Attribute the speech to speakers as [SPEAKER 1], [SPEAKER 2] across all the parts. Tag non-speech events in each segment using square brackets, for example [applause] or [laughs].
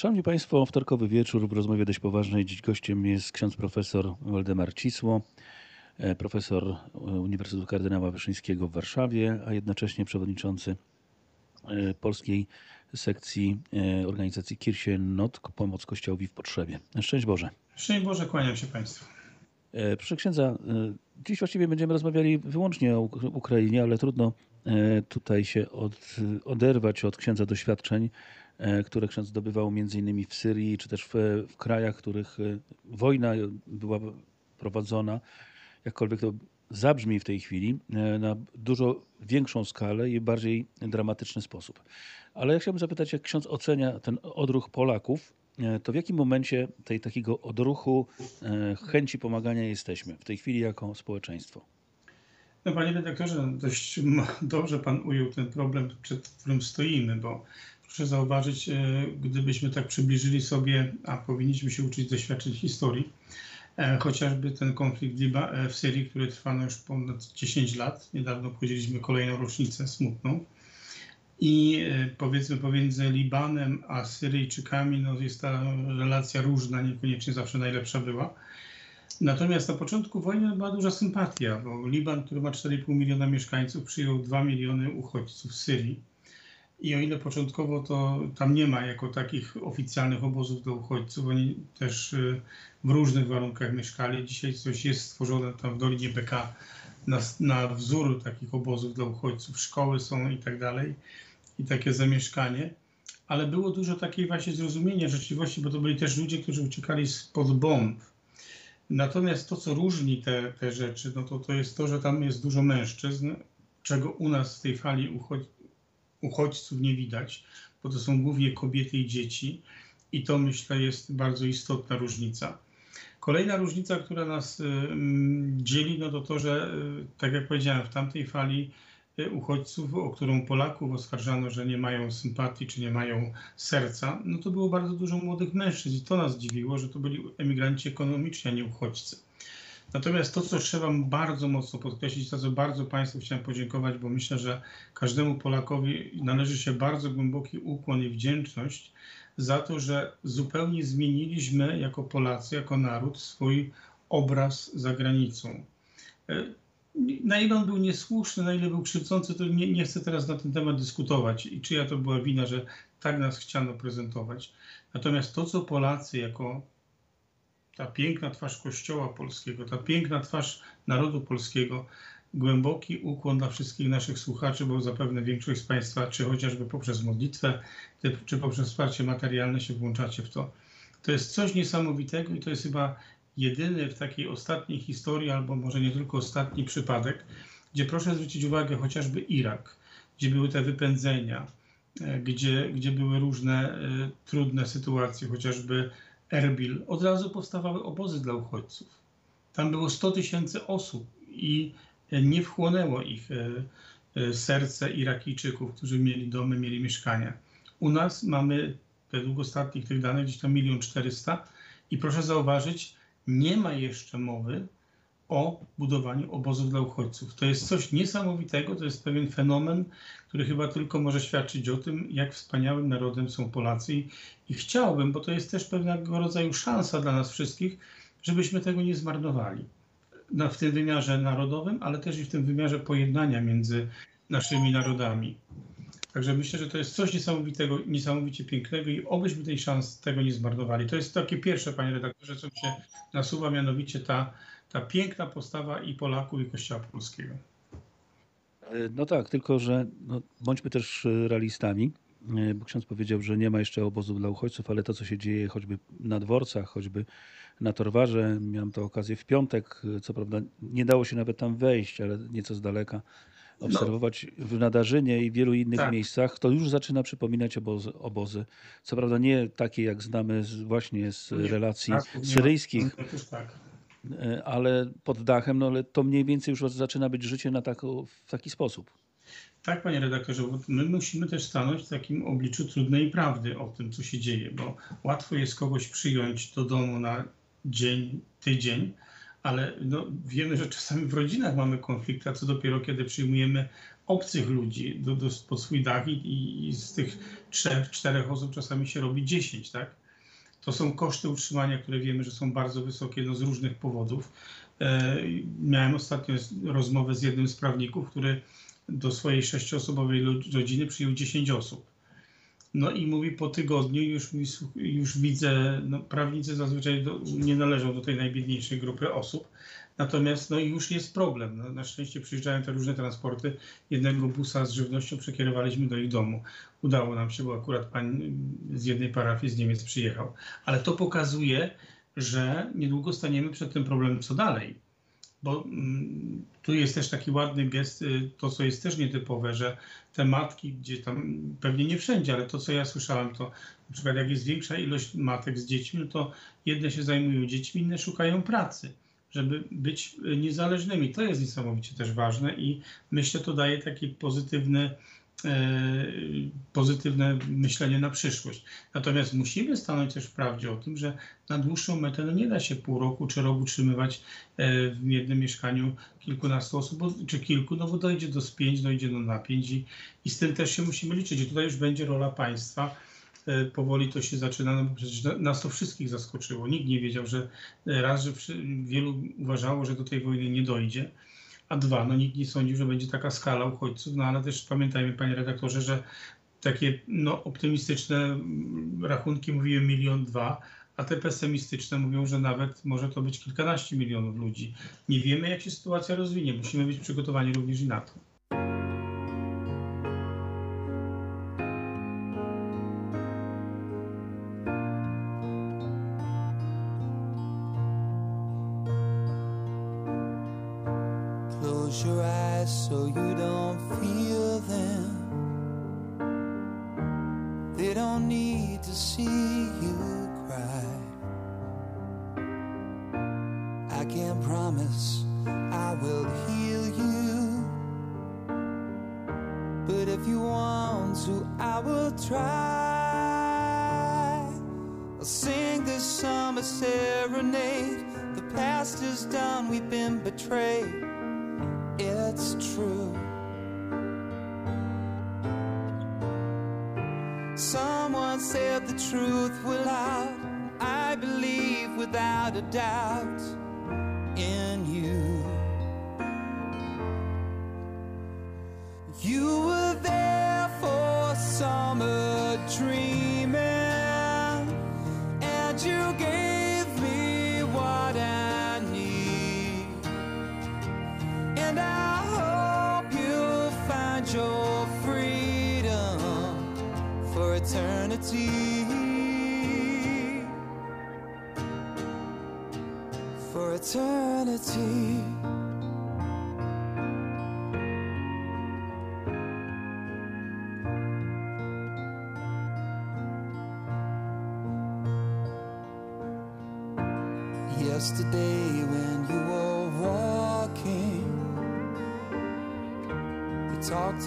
[SPEAKER 1] Szanowni Państwo, wtorkowy wieczór w rozmowie dość poważnej. Dziś gościem jest ksiądz profesor Waldemar Cisło, e, profesor e, Uniwersytetu Kardynała Wyszyńskiego w Warszawie, a jednocześnie przewodniczący e, polskiej sekcji organizacji Kirche Not, Pomoc Kościołowi w Potrzebie. Szczęść Boże.
[SPEAKER 2] Szczęść Boże, kłaniam się Państwu.
[SPEAKER 1] Proszę księdza, dziś właściwie będziemy rozmawiali wyłącznie o Ukrainie, ale trudno tutaj się od, oderwać od księdza doświadczeń które ksiądz zdobywał między innymi w Syrii, czy też w, w krajach, w których e, wojna była prowadzona, jakkolwiek to zabrzmi w tej chwili, e, na dużo większą skalę i bardziej dramatyczny sposób. Ale ja chciałbym zapytać, jak ksiądz ocenia ten odruch Polaków, to w jakim momencie tej takiego odruchu, chęci pomagania jesteśmy w tej chwili jako społeczeństwo?
[SPEAKER 2] No panie redaktorze, dość dobrze pan ujął ten problem, przed którym stoimy, bo proszę zauważyć, e, gdybyśmy tak przybliżyli sobie, a powinniśmy się uczyć doświadczeń historii, e, chociażby ten konflikt e, w Syrii, który trwa no już ponad 10 lat. Niedawno obchodziliśmy kolejną rocznicę smutną. I powiedzmy pomiędzy Libanem a Syryjczykami no jest ta relacja różna, niekoniecznie zawsze najlepsza była. Natomiast na początku wojny była duża sympatia, bo Liban, który ma 4,5 miliona mieszkańców, przyjął 2 miliony uchodźców z Syrii. I o ile początkowo to tam nie ma jako takich oficjalnych obozów dla uchodźców, oni też y, w różnych warunkach mieszkali. Dzisiaj coś jest stworzone tam w Dolinie BK na, na wzór takich obozów dla uchodźców, szkoły są i tak dalej, i takie zamieszkanie. Ale było dużo takiej właśnie zrozumienia rzeczywistości, bo to byli też ludzie, którzy uciekali spod bomb. Natomiast to, co różni te, te rzeczy, no to, to jest to, że tam jest dużo mężczyzn, czego u nas w tej fali uchodźców uchodźców nie widać, bo to są głównie kobiety i dzieci i to myślę jest bardzo istotna różnica. Kolejna różnica, która nas y, dzieli, no to to, że y, tak jak powiedziałem, w tamtej fali y, uchodźców, o którą Polaków oskarżano, że nie mają sympatii czy nie mają serca, no to było bardzo dużo młodych mężczyzn i to nas dziwiło, że to byli emigranci ekonomiczni, a nie uchodźcy. Natomiast to, co trzeba bardzo mocno podkreślić, za co bardzo Państwu chciałem podziękować, bo myślę, że każdemu Polakowi należy się bardzo głęboki ukłon i wdzięczność za to, że zupełnie zmieniliśmy jako Polacy, jako naród swój obraz za granicą. E, na ile on był niesłuszny, na ile był krzywdzący, to nie, nie chcę teraz na ten temat dyskutować i czyja to była wina, że tak nas chciano prezentować. Natomiast to, co Polacy jako ta piękna twarz Kościoła polskiego, ta piękna twarz narodu polskiego, głęboki ukłon dla wszystkich naszych słuchaczy, bo zapewne większość z Państwa, czy chociażby poprzez modlitwę, czy poprzez wsparcie materialne się włączacie w to. To jest coś niesamowitego i to jest chyba jedyny w takiej ostatniej historii, albo może nie tylko ostatni przypadek, gdzie proszę zwrócić uwagę chociażby Irak, gdzie były te wypędzenia, e, gdzie, gdzie były różne y, trudne sytuacje, chociażby Erbil, od razu powstawały obozy dla uchodźców. Tam było 100 tysięcy osób i nie wchłonęło ich e, e, serce Irakijczyków, którzy mieli domy, mieli mieszkania. U nas mamy, według ostatnich tych danych, gdzieś tam milion czterysta i proszę zauważyć, nie ma jeszcze mowy o budowaniu obozów dla uchodźców. To jest coś niesamowitego, to jest pewien fenomen, który chyba tylko może świadczyć o tym, jak wspaniałym narodem są Polacy. I, chciałbym, bo to jest też pewnego rodzaju szansa dla nas wszystkich, żebyśmy tego nie zmarnowali. Na, w tym wymiarze narodowym, ale też i w tym wymiarze pojednania między naszymi narodami. Także myślę, że to jest coś niesamowitego, niesamowicie pięknego i obyśmy tej szans tego nie zmarnowali. To jest takie pierwsze, panie redaktorze, co mi się nasuwa, mianowicie ta ta piękna postawa i Polaków, i Kościoła Polskiego.
[SPEAKER 1] E, no tak, tylko że no, bądźmy też e, realistami, e, bo ksiądz powiedział, że nie ma jeszcze obozów dla uchodźców, ale to, co się dzieje choćby na dworcach, choćby na Torwarze, miałem tę okazję w piątek, co prawda nie dało się nawet tam wejść, ale nieco z daleka obserwować no. w Nadarzynie i wielu innych tak. miejscach, to już zaczyna przypominać obozy, obozy. Co prawda nie takie, jak znamy z, właśnie z relacji tak, syryjskich, tak. E, ale pod dachem, no ale to mniej więcej już zaczyna być życie na tako, w taki sposób.
[SPEAKER 2] Tak, panie redaktorze, bo my musimy też stanąć w takim obliczu trudnej prawdy o tym, co się dzieje, bo łatwo jest kogoś przyjąć do domu na dzień, tydzień, ale no, wiemy, że czasami w rodzinach mamy konflikty, a co dopiero kiedy przyjmujemy obcych ludzi do, do, pod swój dach i, i z tych trzech, czterech osób czasami się robi dziesięć, tak? To są koszty utrzymania, które wiemy, że są bardzo wysokie no, z różnych powodów. E, miałem ostatnio rozmowę z jednym z prawników, który do swojej sześcioosobowej rodziny przyjął 10 osób. No i mówi po tygodniu już, już widzę, no, prawnicy zazwyczaj do, nie należą do tej najbiedniejszej grupy osób, natomiast no już jest problem. No, na szczęście przyjeżdżają te różne transporty. Jednego busa z żywnością przekierowaliśmy do ich domu. Udało nam się, bo akurat pan z jednej parafii z Niemiec przyjechał. Ale to pokazuje, że niedługo staniemy przed tym problemem, co dalej bo mm, tu jest też taki ładny gest, y, to co jest też nietypowe, że te matki, gdzie tam pewnie nie wszędzie, ale to co ja słyszałem, to na przykład jak jest większa ilość matek z dziećmi, no to jedne się zajmują dziećmi, inne szukają pracy, żeby być niezależnymi. To jest niesamowicie też ważne i myślę, to daje taki pozytywny E, pozytywne myślenie na przyszłość. Natomiast musimy stanąć też w prawdzie o tym, że na dłuższą metę no nie da się pół roku czy rok utrzymywać e, w jednym mieszkaniu kilkunastu osób, czy kilku, no bo dojdzie do spięć, dojdzie do napięć i, i z tym też się musimy liczyć. I tutaj już będzie rola państwa. E, powoli to się zaczyna, no bo przecież nas to wszystkich zaskoczyło. Nikt nie wiedział, że raz, że wielu uważało, że do tej wojny nie dojdzie a dwa, no nikt nie sądził, że będzie taka skala uchodźców, no ale też pamiętajmy, panie redaktorze, że takie no, optymistyczne rachunki mówiły milion dwa, a te pesymistyczne mówią, że nawet może to być kilkanaście milionów ludzi. Nie wiemy, jak się sytuacja rozwinie. Musimy być przygotowani również i na to.
[SPEAKER 3] Close your eyes so you don't feel them. They don't need to see you cry. I can't promise I will heal you. But if you want to, I will try. I'll sing this summer serenade. The past is done, we've been betrayed. truth will out. I believe without a doubt.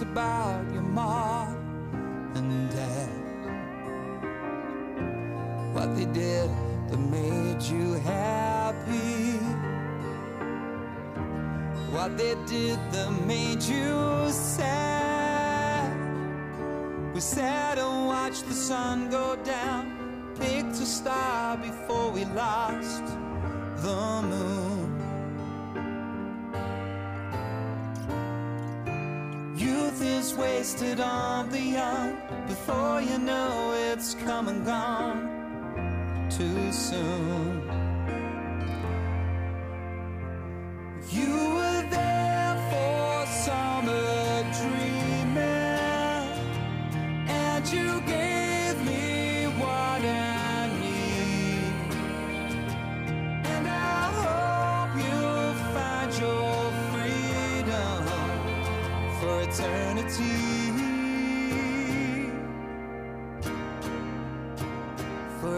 [SPEAKER 3] About wasted on the young before you know it's come and gone too soon.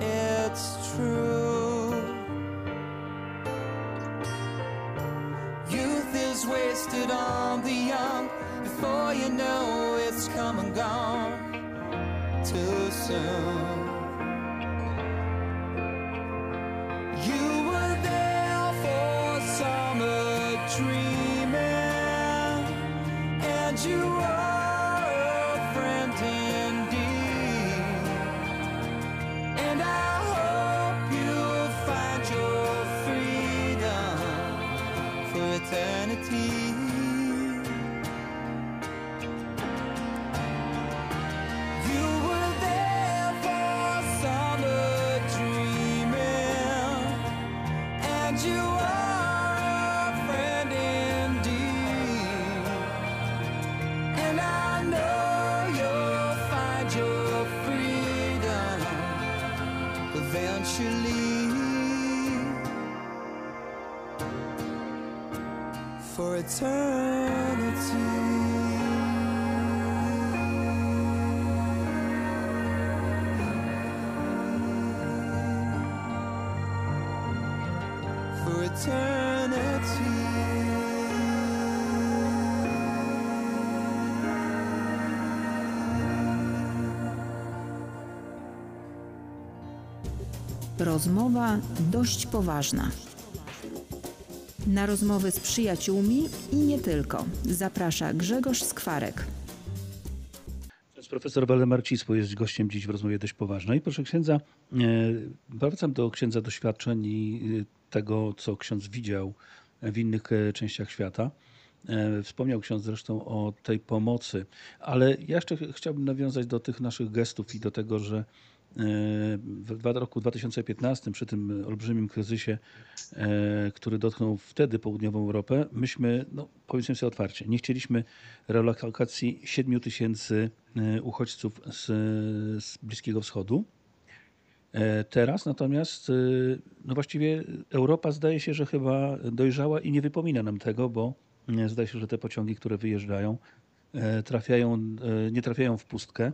[SPEAKER 3] It's true. Youth is wasted on the young. Before you know it's come and gone too soon.
[SPEAKER 4] Rozmowa dość poważna. Na rozmowy z przyjaciółmi i nie tylko zaprasza Grzegorz Skwarek.
[SPEAKER 1] Profesor Waldemar Cisło jest gościem dziś w rozmowie dość poważnej. Proszę księdza, e, wracam do księdza doświadczeń i e, tego, co ksiądz widział w innych e, częściach świata. E, Wspomniał ksiądz zresztą o tej pomocy, ale ja jeszcze ch- chciałbym nawiązać do tych naszych gestów i do tego, że e, w roku 2015, przy tym olbrzymim kryzysie, e, który dotknął wtedy południową Europę, myśmy, no, powiedzmy sobie otwarcie, nie chcieliśmy relokacji 7 tysięcy e, uchodźców z, z Bliskiego Wschodu. E, Teraz natomiast, no właściwie Europa zdaje się, że chyba dojrzała i nie wypomina nam tego, bo zdaje się, że te pociągi, które wyjeżdżają, trafiają, nie trafiają w pustkę.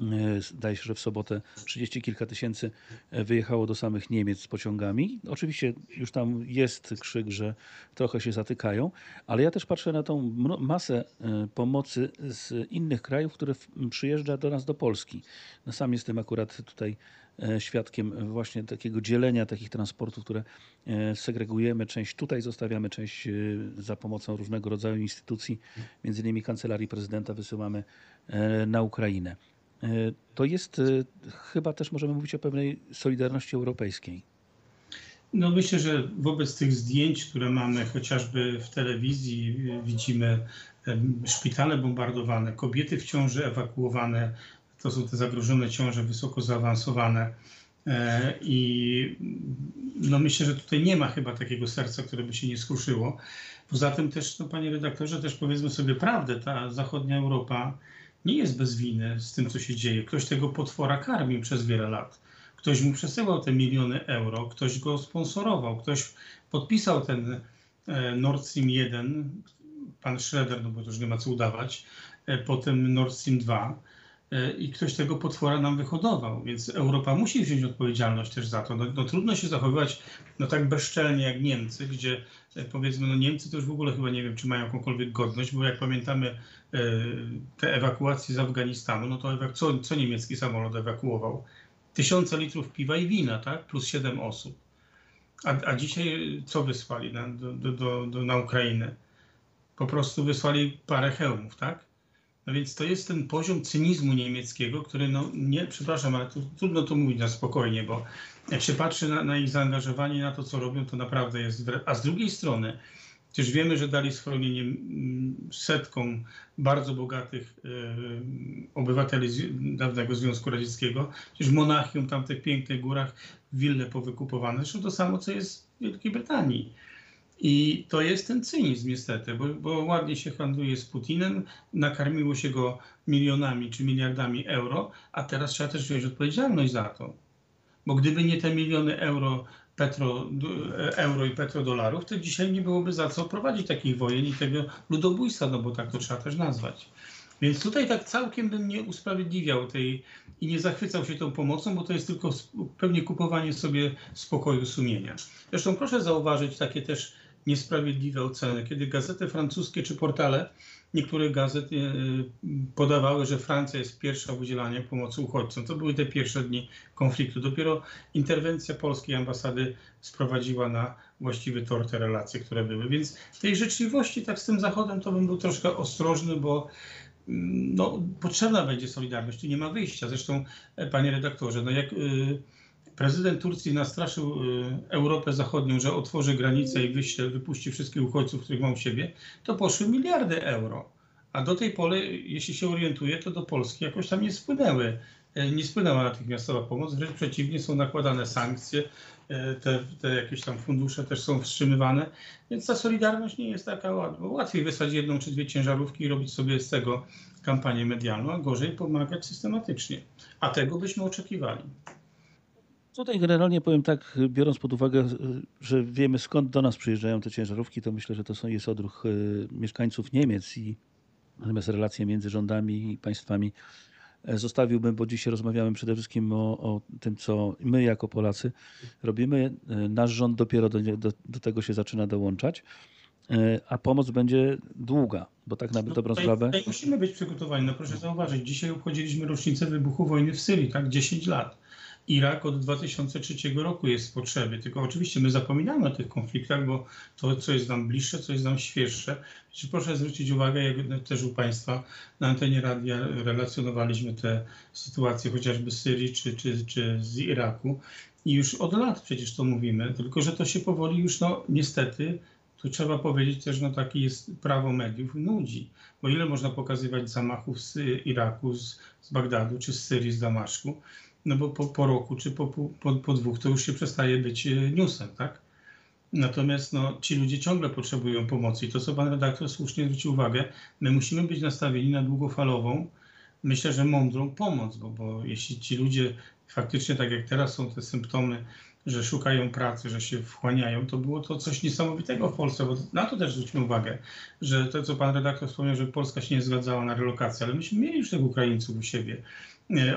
[SPEAKER 1] E, Zdaje się, że w sobotę 30 kilka tysięcy e, wyjechało do samych Niemiec z pociągami. Oczywiście już tam jest krzyk, że trochę się zatykają, ale ja też patrzę na tą masę e, pomocy z innych krajów, które przyjeżdża do nas do Polski. No sam jestem akurat tutaj świadkiem właśnie takiego dzielenia takich transportów, które segregujemy. Część tutaj zostawiamy, część za pomocą różnego rodzaju instytucji, między innymi Kancelarii Prezydenta wysyłamy na Ukrainę. E, To jest e, chyba też możemy mówić o pewnej solidarności europejskiej.
[SPEAKER 2] No myślę, że wobec tych zdjęć, które mamy chociażby w telewizji, widzimy szpitale bombardowane, kobiety w ciąży ewakuowane, to są te zagrożone ciąże wysoko zaawansowane. E, I no myślę, że tutaj nie ma chyba takiego serca, które by się nie skruszyło. Poza tym też, no panie redaktorze, też powiedzmy sobie prawdę, ta zachodnia Europa nie jest bez winy z tym, co się dzieje. Ktoś tego potwora karmił przez wiele lat. Ktoś mu przesyłał te miliony euro, ktoś go sponsorował, ktoś podpisał ten e, Nord Stream 1, pan Schroeder, no bo to już nie ma co udawać, e, potem Nord Stream 2 e, i ktoś tego potwora nam wyhodował, więc Europa musi wziąć odpowiedzialność też za to. No, no trudno się zachowywać no tak bezczelnie jak Niemcy, gdzie e, powiedzmy, no Niemcy to już w ogóle chyba nie wiem, czy mają jakąkolwiek godność, bo jak pamiętamy e, te ewakuacje z Afganistanu, no to co, co niemiecki samolot ewakuował? Tysiące litrów piwa i wina, tak? Plus siedem osób. A, a dzisiaj co wysłali na, do, do, do, na Ukrainę? Po prostu wysłali parę hełmów, tak? No więc to jest ten poziom cynizmu niemieckiego, który, no nie, przepraszam, ale tu, trudno to mówić na spokojnie, bo jak się patrzy na, na ich zaangażowanie, na to, co robią, to naprawdę jest... A z drugiej strony, przecież wiemy, że dali schronienie mm, setkom bardzo bogatych e, obywateli z dawnego Związku Radzieckiego. Przecież Monachium, tam w tych pięknych górach, wille powykupowane. Zresztą to samo, co jest w Wielkiej Brytanii. I to jest ten cynizm niestety, bo, bo ładnie się handluje z Putinem, nakarmiło się go milionami czy miliardami euro, a teraz trzeba też wziąć odpowiedzialność za to. Bo gdyby nie te miliony euro petro, euro i petrodolarów, to dzisiaj nie byłoby za co prowadzić takich wojen i tego ludobójstwa, no bo tak to trzeba też nazwać. Więc tutaj tak całkiem bym nie usprawiedliwiał tej i nie zachwycał się tą pomocą, bo to jest tylko pewnie kupowanie sobie spokoju sumienia. Zresztą proszę zauważyć takie też niesprawiedliwe oceny, kiedy gazety francuskie czy portale niektóre gazety e, podawały, że Francja jest pierwsza w udzielaniu pomocy uchodźcom. To były te pierwsze dni konfliktu. Dopiero interwencja polskiej ambasady sprowadziła na właściwy tor te relacje, które były. Więc tej życzliwości tak z tym Zachodem to bym był troszkę ostrożny, bo mm, no, potrzebna będzie solidarność, tu nie ma wyjścia. Zresztą, e, panie redaktorze, no jak y, prezydent Turcji nastraszył y, Europę Zachodnią, że otworzy granicę i wyśle, wypuści wszystkich uchodźców, których ma u siebie, to poszły miliardy euro. A do tej pory, jeśli się orientuję, to do Polski jakoś tam nie spłynęły. E, nie spłynęła natychmiastowa pomoc, wręcz przeciwnie, są nakładane sankcje, e, te, te jakieś tam fundusze też są wstrzymywane, więc ta solidarność nie jest taka łatwa. Łatwiej wysłać jedną czy dwie ciężarówki i robić sobie z tego kampanię medialną, a gorzej pomagać systematycznie. A tego byśmy oczekiwali.
[SPEAKER 1] Tutaj generalnie powiem tak, biorąc pod uwagę, że wiemy skąd do nas przyjeżdżają te ciężarówki, to myślę, że to są, jest odruch e, mieszkańców Niemiec i natomiast relacje między rządami i państwami e, zostawiłbym, bo dzisiaj rozmawiamy przede wszystkim o, o tym, co my jako Polacy robimy. E, nasz rząd dopiero do, do, do tego się zaczyna dołączać a pomoc będzie długa, bo tak na no dobrą tutaj, sprawę.
[SPEAKER 2] Tutaj musimy być przygotowani. No proszę zauważyć, dzisiaj obchodziliśmy rocznicę wybuchu wojny w Syrii, tak? 10 lat. Irak od 2003 roku jest w potrzebie. Tylko oczywiście my zapominamy o tych konfliktach, bo to, co jest nam bliższe, co jest nam świeższe. Czy proszę zwrócić uwagę, jak też u Państwa na antenie radia relacjonowaliśmy te sytuacje chociażby z Syrii czy, czy, czy z Iraku. I już od lat przecież to mówimy, tylko że to się powoli już, no niestety, tu trzeba powiedzieć też, no takie jest prawo mediów, nudzi. Bo ile można pokazywać zamachów z Iraku, z, z Bagdadu, czy z Syrii, z Damaszku, no bo po, po roku czy po, po, po dwóch to już się przestaje być e, newsem, tak? Natomiast no, ci ludzie ciągle potrzebują pomocy i to, co pan redaktor słusznie zwrócił uwagę, my musimy być nastawieni na długofalową, myślę, że mądrą pomoc, bo, bo jeśli ci ludzie faktycznie, tak jak teraz są te symptomy, że szukają pracy, że się wchłaniają, to było to coś niesamowitego w Polsce, bo na to też zwróćmy uwagę, że to, co pan redaktor wspomniał, że Polska się nie zgadzała na relokację, ale myśmy mieli już tych Ukraińców u siebie.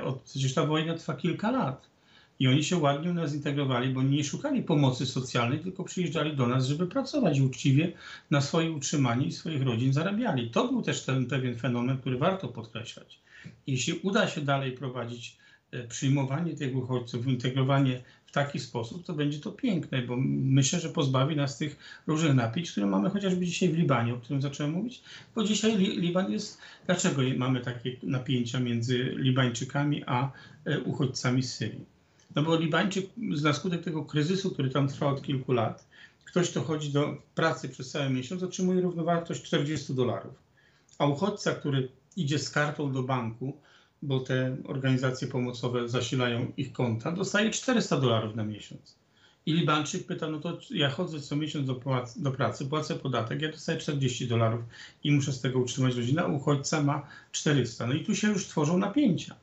[SPEAKER 2] Od, przecież ta wojna trwa kilka lat. I oni się ładnie u nas integrowali, bo nie szukali pomocy socjalnej, tylko przyjeżdżali do nas, żeby pracować uczciwie na swoje utrzymanie i swoich rodzin zarabiali. To był też ten pewien fenomen, który warto podkreślać. Jeśli uda się dalej prowadzić e, przyjmowanie tych uchodźców, integrowanie w taki sposób, to będzie to piękne, bo myślę, że pozbawi nas tych różnych napięć, które mamy chociażby dzisiaj w Libanie, o którym zacząłem mówić, bo dzisiaj Liban jest, dlaczego mamy takie napięcia między Libańczykami a e, uchodźcami z Syrii? No bo Libańczyk na skutek tego kryzysu, który tam trwa od kilku lat, ktoś, kto chodzi do pracy przez cały miesiąc, otrzymuje równowartość 40 dolarów. A uchodźca, który idzie z kartą do banku, bo te organizacje pomocowe zasilają ich konta, dostaje 400 dolarów na miesiąc. I Libańczyk pyta, no to ja chodzę co miesiąc do, płac, do pracy, płacę podatek, ja dostaję 40 dolarów i muszę z tego utrzymać rodzinę, a uchodźca ma 400. No i tu się już tworzą napięcia.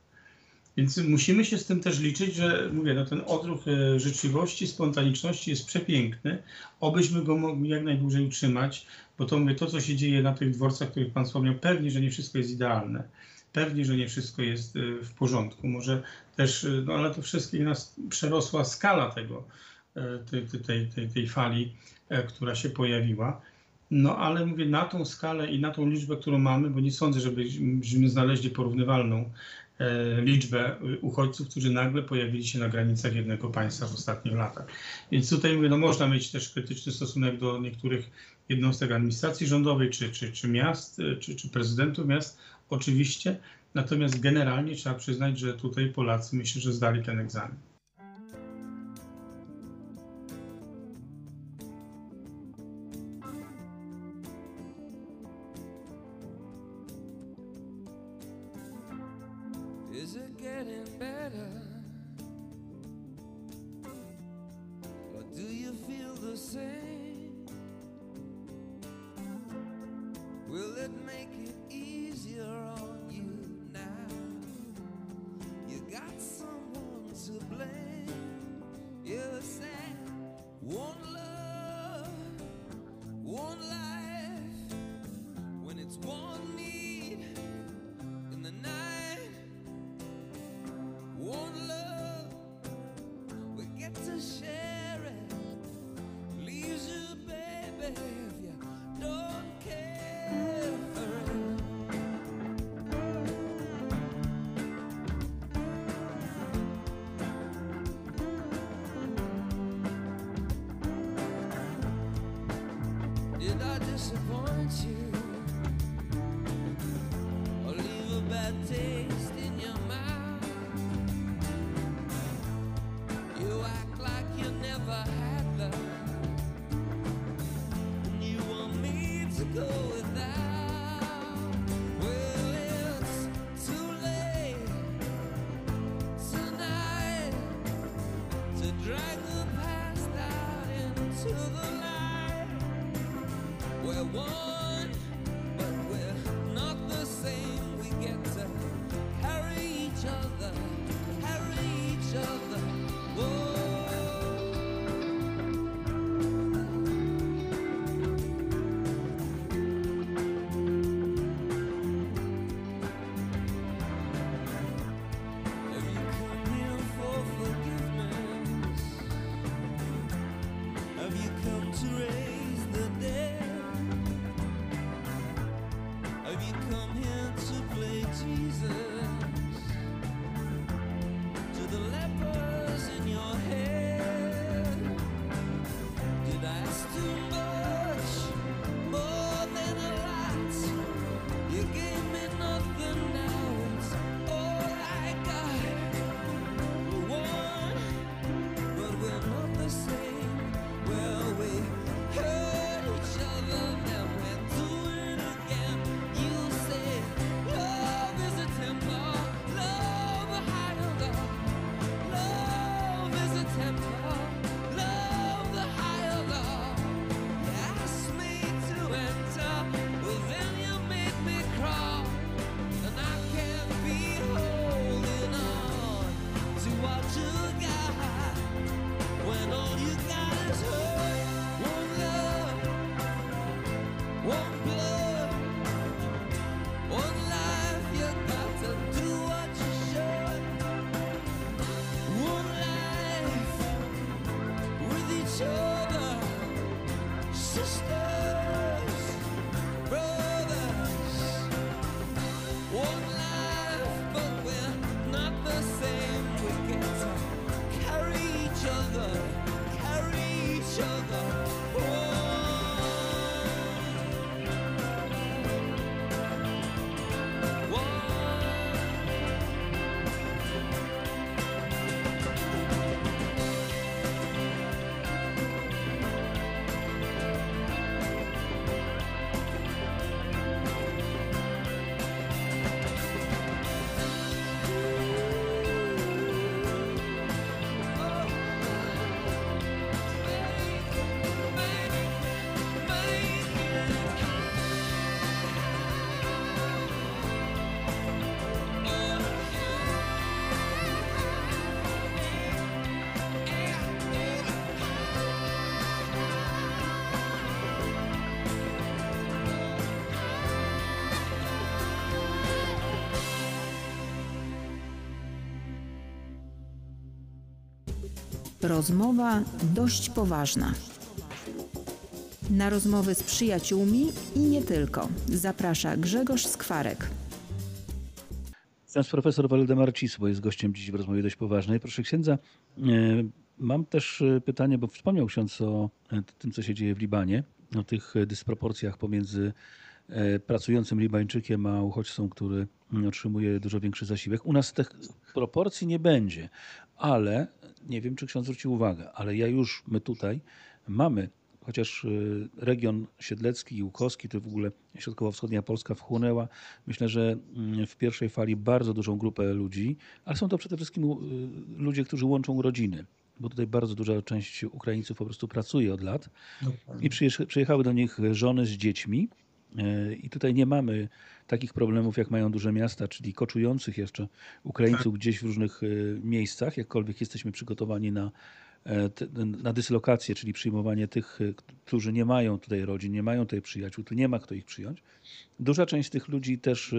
[SPEAKER 2] Więc musimy się z tym też liczyć, że mówię, no ten odruch e, życzliwości, spontaniczności jest przepiękny, obyśmy go mogli jak najdłużej utrzymać, bo to, mówię, to co się dzieje na tych dworcach, których Pan wspomniał, pewnie, że nie wszystko jest idealne Pewnie, że nie wszystko jest y, w porządku. Może też, y, no ale to wszystkich nas przerosła skala tego, y, tej, tej, tej, tej fali, która się pojawiła. No ale mówię, na tą skalę i na tą liczbę, którą mamy, bo nie sądzę, żebyśmy znaleźli porównywalną liczbę uchodźców, którzy nagle pojawili się na granicach jednego państwa w ostatnich latach. Więc tutaj mówię, no można mieć też krytyczny stosunek do niektórych jednostek administracji rządowej, czy, czy, czy miast, czy, czy prezydentów miast, oczywiście, natomiast generalnie trzeba przyznać, że tutaj Polacy myślę, że zdali ten egzamin.
[SPEAKER 5] Disappoint you
[SPEAKER 4] Rozmowa dość poważna. Na rozmowy z przyjaciółmi i nie tylko zaprasza Grzegorz Skwarek.
[SPEAKER 1] Ksiądz profesor Waldemar Cisło jest gościem dziś w rozmowie dość poważnej. Proszę księdza, e, mam też e, pytanie, bo wspomniał ksiądz o e, tym, co się dzieje w Libanie, o tych dysproporcjach pomiędzy pracującym Libańczykiem a uchodźcą, który mm, otrzymuje dużo większy zasiłek. U nas tych proporcji nie będzie, ale nie wiem, czy ksiądz zwrócił uwagę, ale ja już, my tutaj mamy chociaż y, region siedlecki i łukowski, to w ogóle środkowo-wschodnia Polska wchłonęła, myślę, że mm, w pierwszej fali bardzo dużą grupę ludzi, ale są to przede wszystkim y, ludzie, którzy łączą rodziny, bo tutaj bardzo duża część Ukraińców po prostu pracuje od lat. I przyjecha- przyjechały do nich żony z dziećmi i tutaj nie mamy takich problemów, jak mają duże miasta, czyli koczujących jeszcze Ukraińców gdzieś w różnych y, miejscach, jakkolwiek jesteśmy przygotowani na e, na dyslokację, czyli przyjmowanie tych, którzy nie mają tutaj rodzin, nie mają tutaj przyjaciół, tu nie ma kto ich przyjąć. Duża część tych ludzi też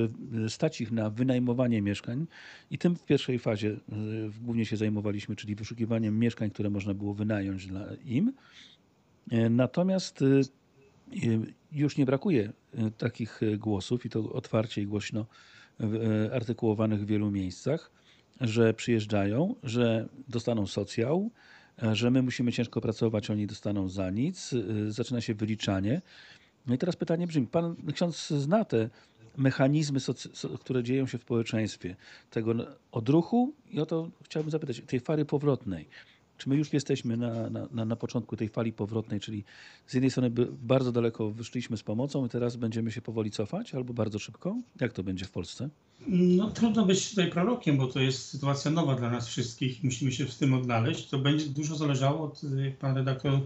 [SPEAKER 1] stać ich na wynajmowanie mieszkań i tym w pierwszej fazie głównie się zajmowaliśmy, czyli wyszukiwaniem mieszkań, które można było wynająć dla im. E, Natomiast już nie brakuje y, takich y, głosów i to otwarcie i głośno y, artykułowanych w wielu miejscach, że przyjeżdżają, że dostaną socjał, e, że my musimy ciężko pracować, oni dostaną za nic. Y, Zaczyna się wyliczanie. No i teraz pytanie brzmi, pan ksiądz zna te mechanizmy, które dzieją się w społeczeństwie, tego odruchu i o to chciałbym zapytać, tej fali powrotnej. Czy my już jesteśmy na, na, na początku tej fali powrotnej, czyli z jednej strony bardzo daleko wyszliśmy z pomocą i teraz będziemy się powoli cofać, albo bardzo szybko? Jak to będzie w Polsce?
[SPEAKER 2] No trudno być tutaj prorokiem, bo to jest sytuacja nowa dla nas wszystkich. Musimy się w tym odnaleźć. To będzie dużo zależało od, jak pan redaktor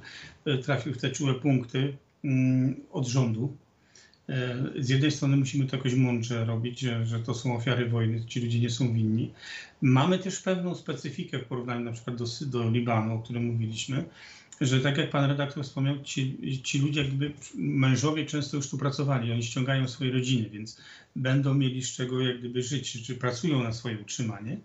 [SPEAKER 2] e, trafił w te czułe punkty, mm, od rządu. E, z jednej strony musimy to jakoś mądrze robić, że, to są ofiary wojny, ci ludzie nie są winni. Mamy też pewną specyfikę w porównaniu na przykład do, do Libanu, o którym mówiliśmy, że tak jak pan redaktor wspomniał, ci, ci ludzie, jakby mężowie często już tu pracowali, oni ściągają swoje rodziny, więc będą mieli z czego jak gdyby żyć, czy pracują na swoje utrzymanie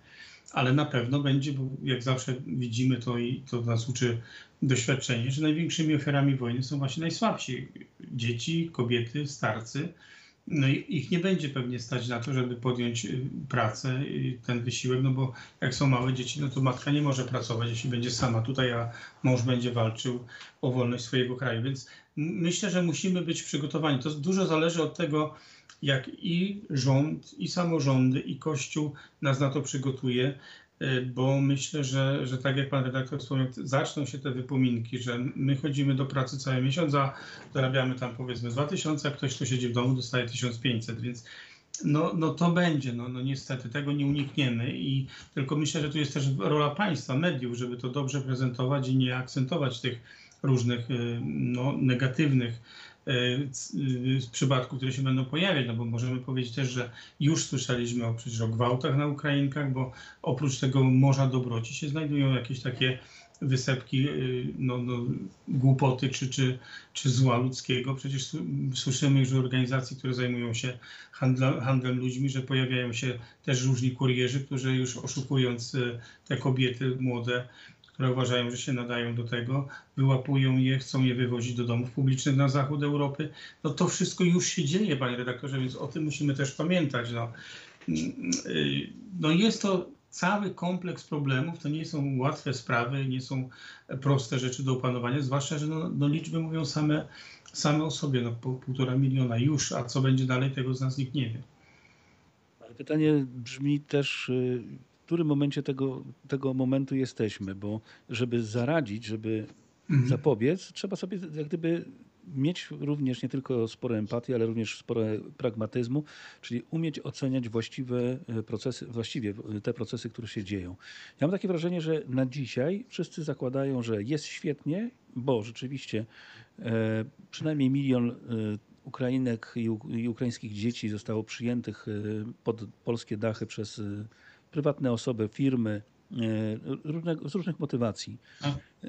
[SPEAKER 2] ale na pewno będzie, bo jak zawsze widzimy to i to nas uczy doświadczenie, że największymi ofiarami wojny są właśnie najsłabsi. Dzieci, kobiety, starcy. No i ich nie będzie pewnie stać na to, żeby podjąć y, pracę ten wysiłek, no bo jak są małe dzieci, no to matka nie może pracować, jeśli będzie sama tutaj, a mąż będzie walczył o wolność swojego kraju. Więc myślę, że musimy być przygotowani. To dużo zależy od tego, jak i rząd, i samorządy, i Kościół nas na to przygotuje, e, bo myślę, że, że tak jak pan redaktor wspomniał, zaczną się te wypominki, że my chodzimy do pracy cały miesiąc, a zarabiamy tam powiedzmy 2000, a ktoś, kto siedzi w domu, dostaje 1500, więc no, no to będzie, no, no niestety tego nie unikniemy i tylko myślę, że tu jest też rola państwa, mediów, żeby to dobrze prezentować i nie akcentować tych różnych e, no, negatywnych przypadków, które się będą pojawiać, no bo możemy powiedzieć też, że już słyszeliśmy o przecież o gwałtach na Ukrainkach, bo oprócz tego morza dobroci się znajdują jakieś takie wysepki e, no, no, głupoty czy, czy, czy zła ludzkiego. Przecież słyszymy już o organizacji, które zajmują się handlem, handlem ludźmi, że pojawiają się też różni kurierzy, którzy już oszukując e, te kobiety młode, które uważają, że się nadają do tego, wyłapują je, chcą je wywozić do domów publicznych na zachód Europy. No to wszystko już się dzieje, panie redaktorze, więc o tym musimy też pamiętać. No, no jest to cały kompleks problemów, to nie są łatwe sprawy, nie są proste rzeczy do opanowania, zwłaszcza, że no, no liczby mówią same, same o sobie, no po półtora miliona już, a co będzie dalej, tego z nas nikt nie wie.
[SPEAKER 1] Pytanie brzmi też, y, w którym momencie tego, tego momentu jesteśmy, bo żeby zaradzić, żeby mhm. zapobiec, trzeba sobie jak gdyby mieć również nie tylko sporo empatii, ale również sporo pragmatyzmu, czyli umieć oceniać właściwe e, procesy, właściwie te procesy, które się dzieją. Ja mam takie wrażenie, że na dzisiaj wszyscy zakładają, że jest świetnie, bo rzeczywiście e, przynajmniej milion e, Ukrainek i, i ukraińskich dzieci zostało przyjętych pod polskie dachy przez prywatne osoby, firmy, e, z różnych motywacji. E,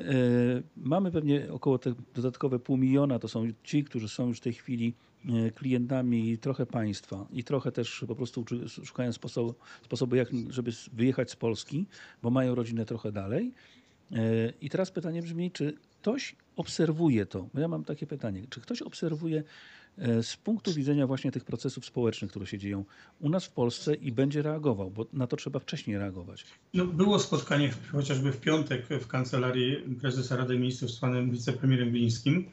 [SPEAKER 1] mamy pewnie około te dodatkowe pół miliona, to są ci, którzy są już w tej chwili e, klientami trochę państwa i trochę też po prostu szukają sposobu, sposobu jak, żeby wyjechać z Polski, bo mają rodzinę trochę dalej. I teraz pytanie brzmi, czy ktoś obserwuje to? Ja mam takie pytanie, czy ktoś obserwuje z punktu widzenia właśnie tych procesów społecznych, które się dzieją u nas w Polsce i będzie reagował, bo na to trzeba wcześniej reagować.
[SPEAKER 2] No, było spotkanie chociażby w piątek w kancelarii prezesa Rady Ministrów z panem wicepremierem Glińskim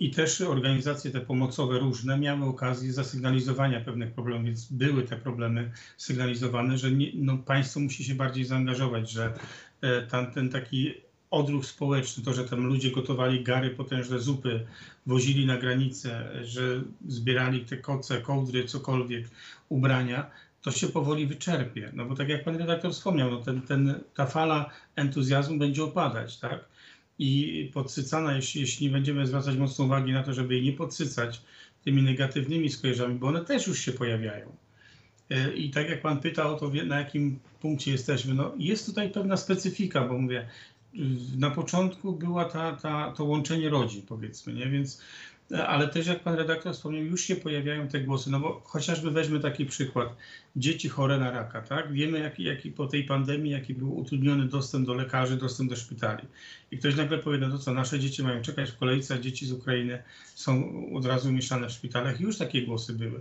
[SPEAKER 2] i też organizacje te pomocowe różne miały okazję zasygnalizowania pewnych problemów, więc były te problemy sygnalizowane, że nie, no, państwo musi się bardziej zaangażować, że e, ten taki odruch społeczny, to, że tam ludzie gotowali gary, potężne zupy, wozili na granicę, że zbierali te koce, kołdry, cokolwiek, ubrania, to się powoli wyczerpie. No bo tak jak pan redaktor wspomniał, no ten, ten, ta fala entuzjazmu będzie opadać, tak? I podsycana, jeśli, jeśli nie będziemy zwracać mocno uwagi na to, żeby jej nie podsycać tymi negatywnymi skojarzeniami, bo one też już się pojawiają. E, I tak jak pan pytał o to, na jakim punkcie jesteśmy, no jest tutaj pewna specyfika, bo mówię, na początku była ta, ta, to łączenie rodzin, powiedzmy, nie? Więc, ale też jak pan redaktor wspomniał, już się pojawiają te głosy, no bo chociażby weźmy taki przykład, dzieci chore na raka, tak? Wiemy, jaki, jaki po tej pandemii, jaki był utrudniony dostęp do lekarzy, dostęp do szpitali. I ktoś nagle powie, no to co, nasze dzieci mają czekać w kolejce, a dzieci z Ukrainy są od razu umieszczane w szpitalach. I już takie głosy były.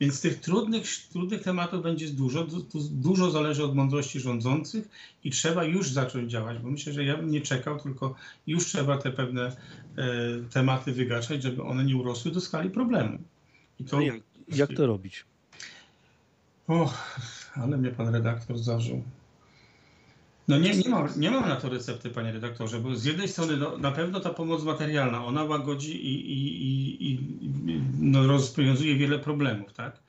[SPEAKER 2] Więc tych trudnych, trudnych tematów będzie dużo. Dużo zależy od mądrości rządzących i trzeba już zacząć działać, bo myślę, że ja bym nie czekał, tylko już trzeba te pewne e, tematy wygaszać, żeby one nie urosły do skali problemu.
[SPEAKER 1] I to... Jak, jak to robić?
[SPEAKER 2] O, ale mnie pan redaktor zażył. No nie, nie, mam, nie mam na to recepty, panie redaktorze, bo z jednej strony no, na pewno ta pomoc materialna, ona łagodzi i, i, i, i no, rozwiązuje wiele problemów, tak?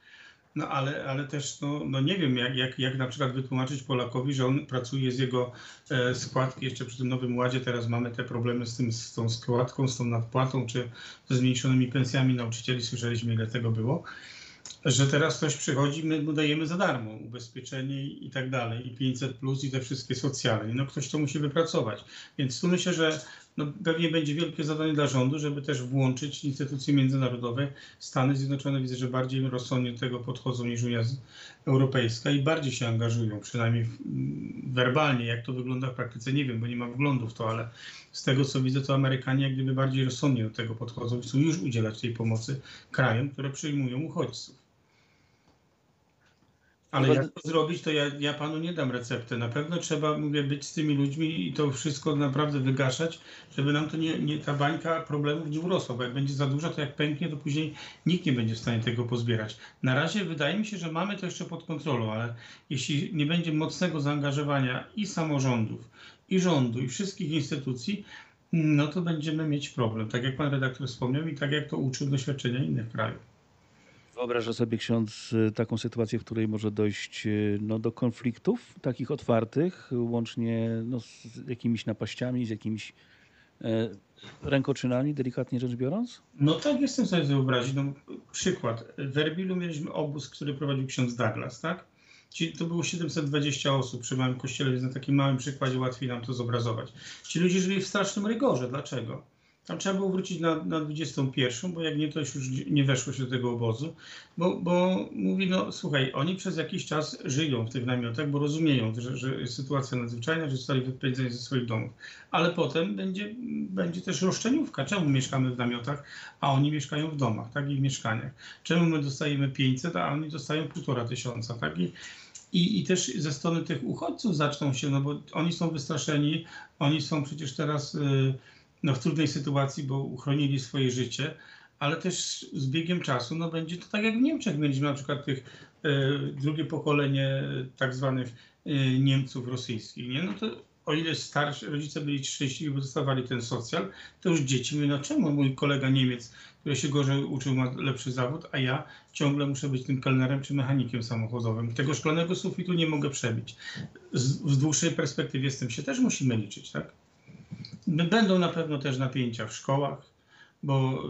[SPEAKER 2] No ale, ale też, no, no nie wiem, jak, jak, jak na przykład wytłumaczyć Polakowi, że on pracuje z jego e, składki jeszcze przy tym Nowym Ładzie, teraz mamy te problemy z, tym, z tą składką, z tą nadpłatą, czy ze zmniejszonymi pensjami. Nauczycieli, słyszeliśmy ile tego było że teraz ktoś przychodzi, my mu dajemy za darmo ubezpieczenie i tak dalej, i 500 plus i te wszystkie socjalne. No ktoś to musi wypracować. Więc tu myślę, że no, pewnie będzie wielkie zadanie dla rządu, żeby też włączyć instytucje międzynarodowe. Stany Zjednoczone widzę, że bardziej rozsądnie do tego podchodzą niż Unia Europejska i bardziej się angażują, przynajmniej werbalnie. Jak to wygląda w praktyce, nie wiem, bo nie mam wglądu w to, ale z tego co widzę, to Amerykanie jak gdyby bardziej rozsądnie do tego podchodzą i chcą już udzielać tej pomocy krajom, które przyjmują uchodźców. Ale jak to zrobić, to ja, ja panu nie dam recepty. Na pewno trzeba, mówię, być z tymi ludźmi i to wszystko naprawdę wygaszać, żeby nam to nie, nie ta bańka problemów nie urosła, bo jak będzie za duża, to jak pęknie, to później nikt nie będzie w stanie tego pozbierać. Na razie wydaje mi się, że mamy to jeszcze pod kontrolą, ale jeśli nie będzie mocnego zaangażowania i samorządów, i rządu, i wszystkich instytucji, no to będziemy mieć problem. Tak jak pan redaktor wspomniał i tak jak to uczył doświadczenia innych krajów.
[SPEAKER 1] Wyobraża sobie ksiądz y, taką sytuację, w której może dojść y, no, do konfliktów takich otwartych, łącznie no, z jakimiś napaściami, z jakimiś e, rękoczynami, delikatnie rzecz biorąc?
[SPEAKER 2] No tak, jestem sobie wyobrazić. No, przykład. W Erbilu mieliśmy obóz, który prowadził ksiądz Douglas, tak? Ci, to było 720 osób przy małym kościele, więc na takim małym przykładzie łatwiej nam to zobrazować. Ci ludzie żyli w strasznym rygorze. Dlaczego? Tam trzeba było wrócić na, na 21, bo jak nie, to już nie weszło się do tego obozu. Bo, bo mówi, no słuchaj, oni przez jakiś czas żyją w tych namiotach, bo rozumieją, że, że jest sytuacja nadzwyczajna, że zostali wypędzeni ze swoich domów. Ale potem będzie, będzie też roszczeniówka. Czemu mieszkamy w namiotach, a oni mieszkają w domach, tak, i w mieszkaniach? Czemu my dostajemy 500, a oni dostają półtora tysiąca, tak? I, i, I też ze strony tych uchodźców zaczną się, no bo oni są wystraszeni, oni są przecież teraz... Yy, no, w trudnej sytuacji, bo uchronili swoje życie, ale też z biegiem czasu no, będzie to tak jak w Niemczech. Mieliśmy na przykład tych e, drugie pokolenie tak zwanych e, Niemców rosyjskich. Nie? No to o ile starsi rodzice byli szczęśliwi, bo dostawali ten socjal, to już dzieci mówią, no czemu mój kolega Niemiec, który się gorzej uczył, ma lepszy zawód, a ja ciągle muszę być tym kelnerem czy mechanikiem samochodowym. Tego szklanego sufitu nie mogę przebić. Z, w dłuższej perspektywie z tym się też musimy liczyć, tak? Będą na pewno też napięcia w szkołach, bo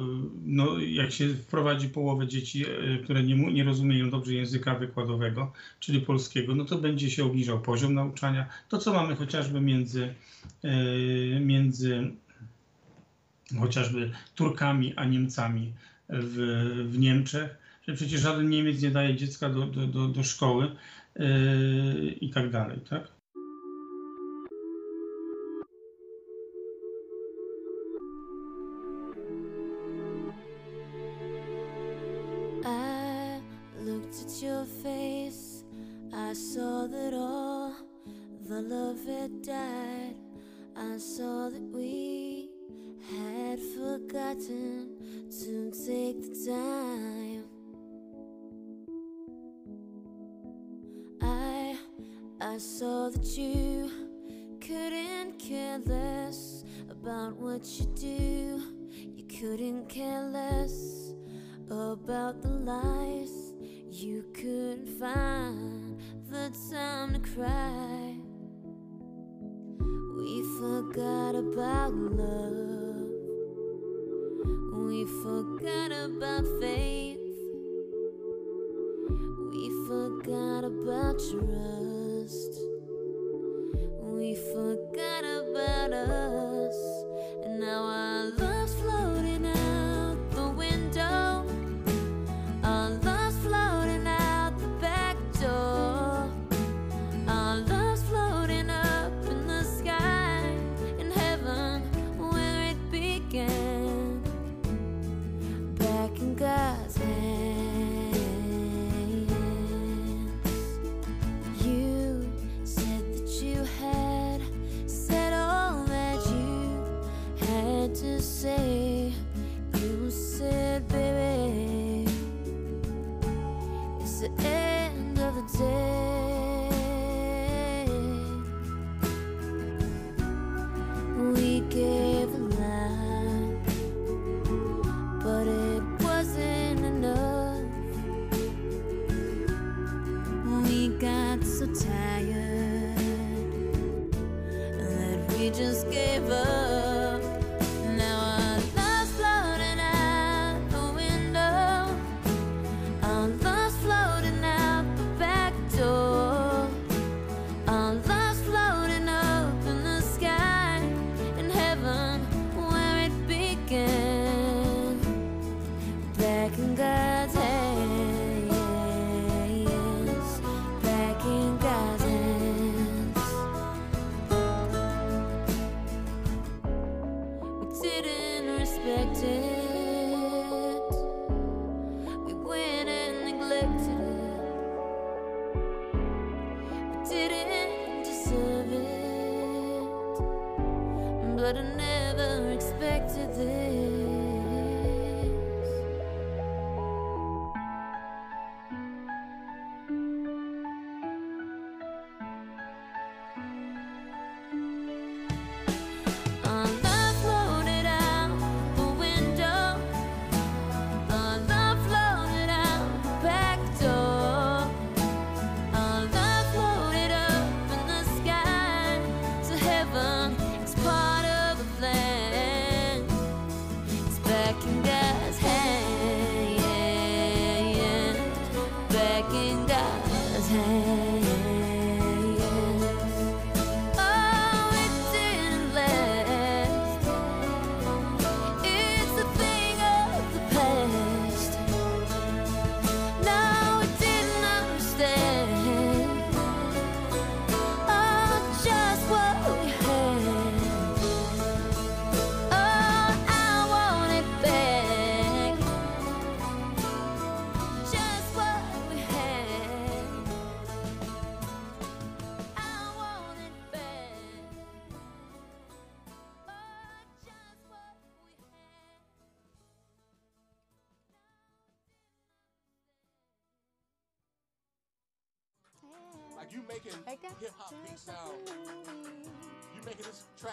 [SPEAKER 2] no, jak się wprowadzi połowę dzieci, e, które nie, nie rozumieją dobrze języka wykładowego, czyli polskiego, no to będzie się obniżał poziom nauczania. To, co mamy chociażby między, e, między chociażby Turkami a Niemcami w, w Niemczech, że przecież żaden Niemiec nie daje dziecka do, do, do, do szkoły yy, i tak dalej, tak? saw that all the love had died.
[SPEAKER 6] I saw that we had forgotten to take the time. I I saw that you couldn't care less about what you do. You couldn't care less about the lies you couldn't find the time to cry. We forgot about love. We forgot about faith. We forgot about trust. We forgot about us,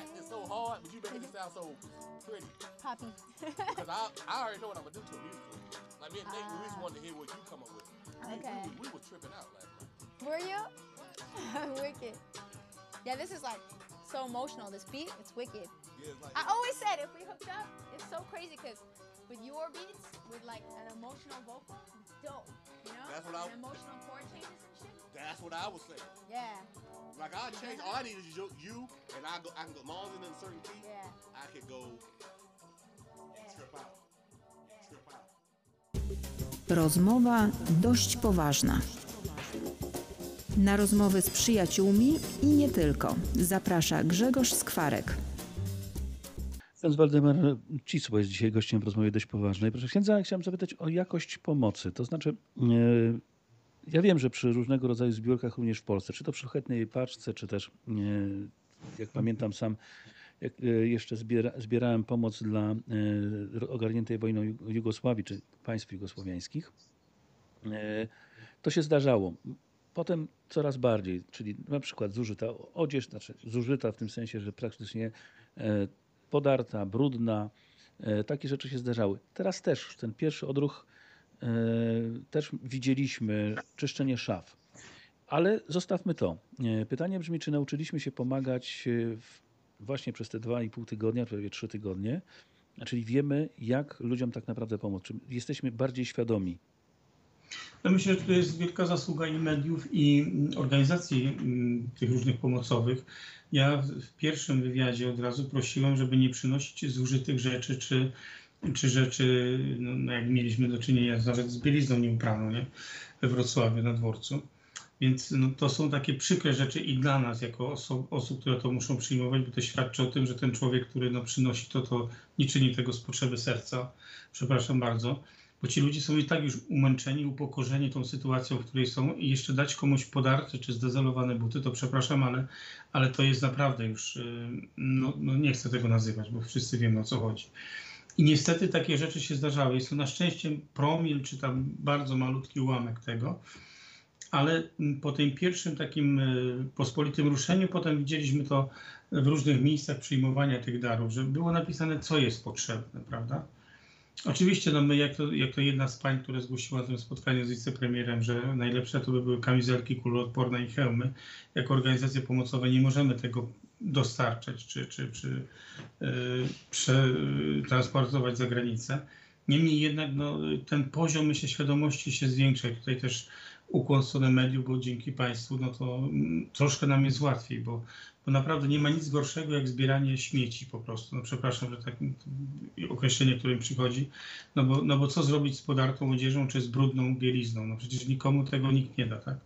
[SPEAKER 7] track that's so hard, but you making it sound so pretty.
[SPEAKER 8] Poppy. [laughs]
[SPEAKER 7] Because I, I already know what I'm gonna do to it musically. Like me and Nate, we just
[SPEAKER 8] Ah.
[SPEAKER 7] wanted to hear what you come up with. We,
[SPEAKER 8] Okay.
[SPEAKER 7] we, we, were tripping out last night.
[SPEAKER 8] Were you? [laughs] wicked. Yeah, this is like so emotional. This beat, it's wicked.
[SPEAKER 7] Yeah, it's like
[SPEAKER 8] I always said if we hooked up, it's so crazy because with your beats, with like an emotional vocal, dope. You know?
[SPEAKER 7] That's what I-
[SPEAKER 8] And emotional chord changes and shit.
[SPEAKER 7] that's what I was saying.
[SPEAKER 8] Yeah,
[SPEAKER 7] Like I change, all I need is you, you and I go. I can go. As long as it's
[SPEAKER 8] yeah.
[SPEAKER 7] I could go trip out, trip out.
[SPEAKER 4] Rozmowa dość poważna. Na rozmowy z przyjaciółmi i nie tylko. Zaprasza Grzegorz Skwarek.
[SPEAKER 1] Ksiądz Waldemar Cisło jest dzisiaj gościem w rozmowie dość poważnej. Proszę księdza, chciałem zapytać o jakość pomocy. To znaczy, e, ja wiem, że przy różnego rodzaju zbiórkach również w Polsce, czy to przy chętnej paczce, czy też, e, jak pamiętam sam, jak e, jeszcze zbiera, zbierałem pomoc dla e, ogarniętej wojną Ju- Jugosławii, czy państw jugosłowiańskich, to się zdarzało. Potem coraz bardziej, czyli na przykład zużyta odzież, znaczy zużyta w tym sensie, że praktycznie podarta, brudna, takie rzeczy się zdarzały. Teraz też ten pierwszy odruch też widzieliśmy czyszczenie szaf. Ale zostawmy to. E, Pytanie brzmi, czy nauczyliśmy się pomagać e, właśnie przez te dwa i pół tygodnia, prawie trzy tygodnie, czyli wiemy, jak ludziom tak naprawdę pomóc. Czy jesteśmy bardziej świadomi
[SPEAKER 2] No myślę, że to jest wielka zasługa i mediów, i mm, organizacji mm, tych różnych pomocowych. Ja w pierwszym wywiadzie od razu prosiłem, żeby nie przynosić zużytych rzeczy, czy, czy rzeczy, no, no jak mieliśmy do czynienia nawet z bielizną nieupraną nie? we Wrocławiu na dworcu. Więc no, to są takie przykre rzeczy i dla nas, jako oso- osób, które to muszą przyjmować, bo to świadczy o tym, że ten człowiek, który no, przynosi to, to nie czyni tego z potrzeby serca. Przepraszam bardzo bo ci ludzie są i tak już umęczeni, upokorzeni tą sytuacją, w której są i jeszcze dać komuś podarte czy zdezelowane buty, to przepraszam, ale, ale to jest naprawdę już, y, no, no nie chcę tego nazywać, bo wszyscy wiemy o co chodzi. I niestety takie rzeczy się zdarzały. Jest to na szczęście promil, czy tam bardzo malutki ułamek tego, ale po tym pierwszym takim y, pospolitym ruszeniu, potem widzieliśmy to w różnych miejscach przyjmowania tych darów, że było napisane, co jest potrzebne, prawda? Oczywiście, no my, jak to, jak to jedna z pań, która zgłosiła to spotkanie z wicepremierem, że najlepsze to by były kamizelki kuloodporne i hełmy, jako organizacje pomocowe nie możemy tego dostarczać czy, czy, czy yy, przetransportować za granicę. Niemniej jednak no, ten poziom myślę świadomości się zwiększa. I tutaj też ukłon w stronę mediów, bo dzięki Państwu no to mm, troszkę nam jest łatwiej, bo, bo naprawdę nie ma nic gorszego jak zbieranie śmieci po prostu. No przepraszam, że tak określenie, które mi przychodzi, no bo, no bo co zrobić z podartą odzieżą czy z brudną bielizną? No przecież nikomu tego nikt nie da, tak?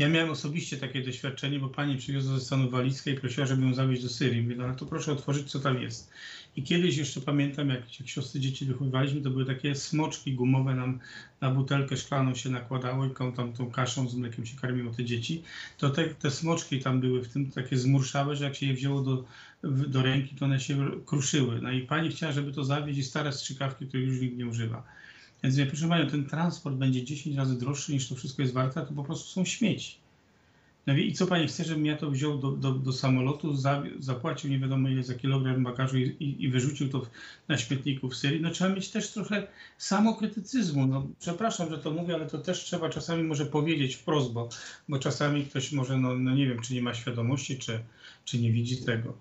[SPEAKER 2] Ja miałem osobiście takie doświadczenie, bo pani przywiozła ze Stanu walizkę i prosiła, żeby ją zawieźć do Syrii. Mówię, no to proszę otworzyć, co tam jest. I kiedyś jeszcze pamiętam, jak, jak siostry dzieci wychowywaliśmy, to były takie smoczki gumowe nam na butelkę szklaną się nakładało i tam tą kaszą z mlekiem się karmiło te dzieci. To te, te smoczki tam były w tym takie zmurszałe, że jak się je wzięło do, do ręki, to one się kruszyły. No i pani chciała, żeby to zawieźć i stare strzykawki, których już nikt nie używa. Więc ja proszę Panią, ten transport będzie 10 razy droższy niż to wszystko jest warte, to po prostu są śmieci. No i co Pani chce, żebym ja to wziął do, do, do samolotu, za, zapłacił nie wiadomo ile za kilogram bagażu i, i, i wyrzucił to na śmietniku w Syrii? No trzeba mieć też trochę samokrytycyzmu. No przepraszam, że to mówię, ale to też trzeba czasami może powiedzieć wprost, bo, bo czasami ktoś może, no, no nie wiem, czy nie ma świadomości, czy, czy nie widzi tego.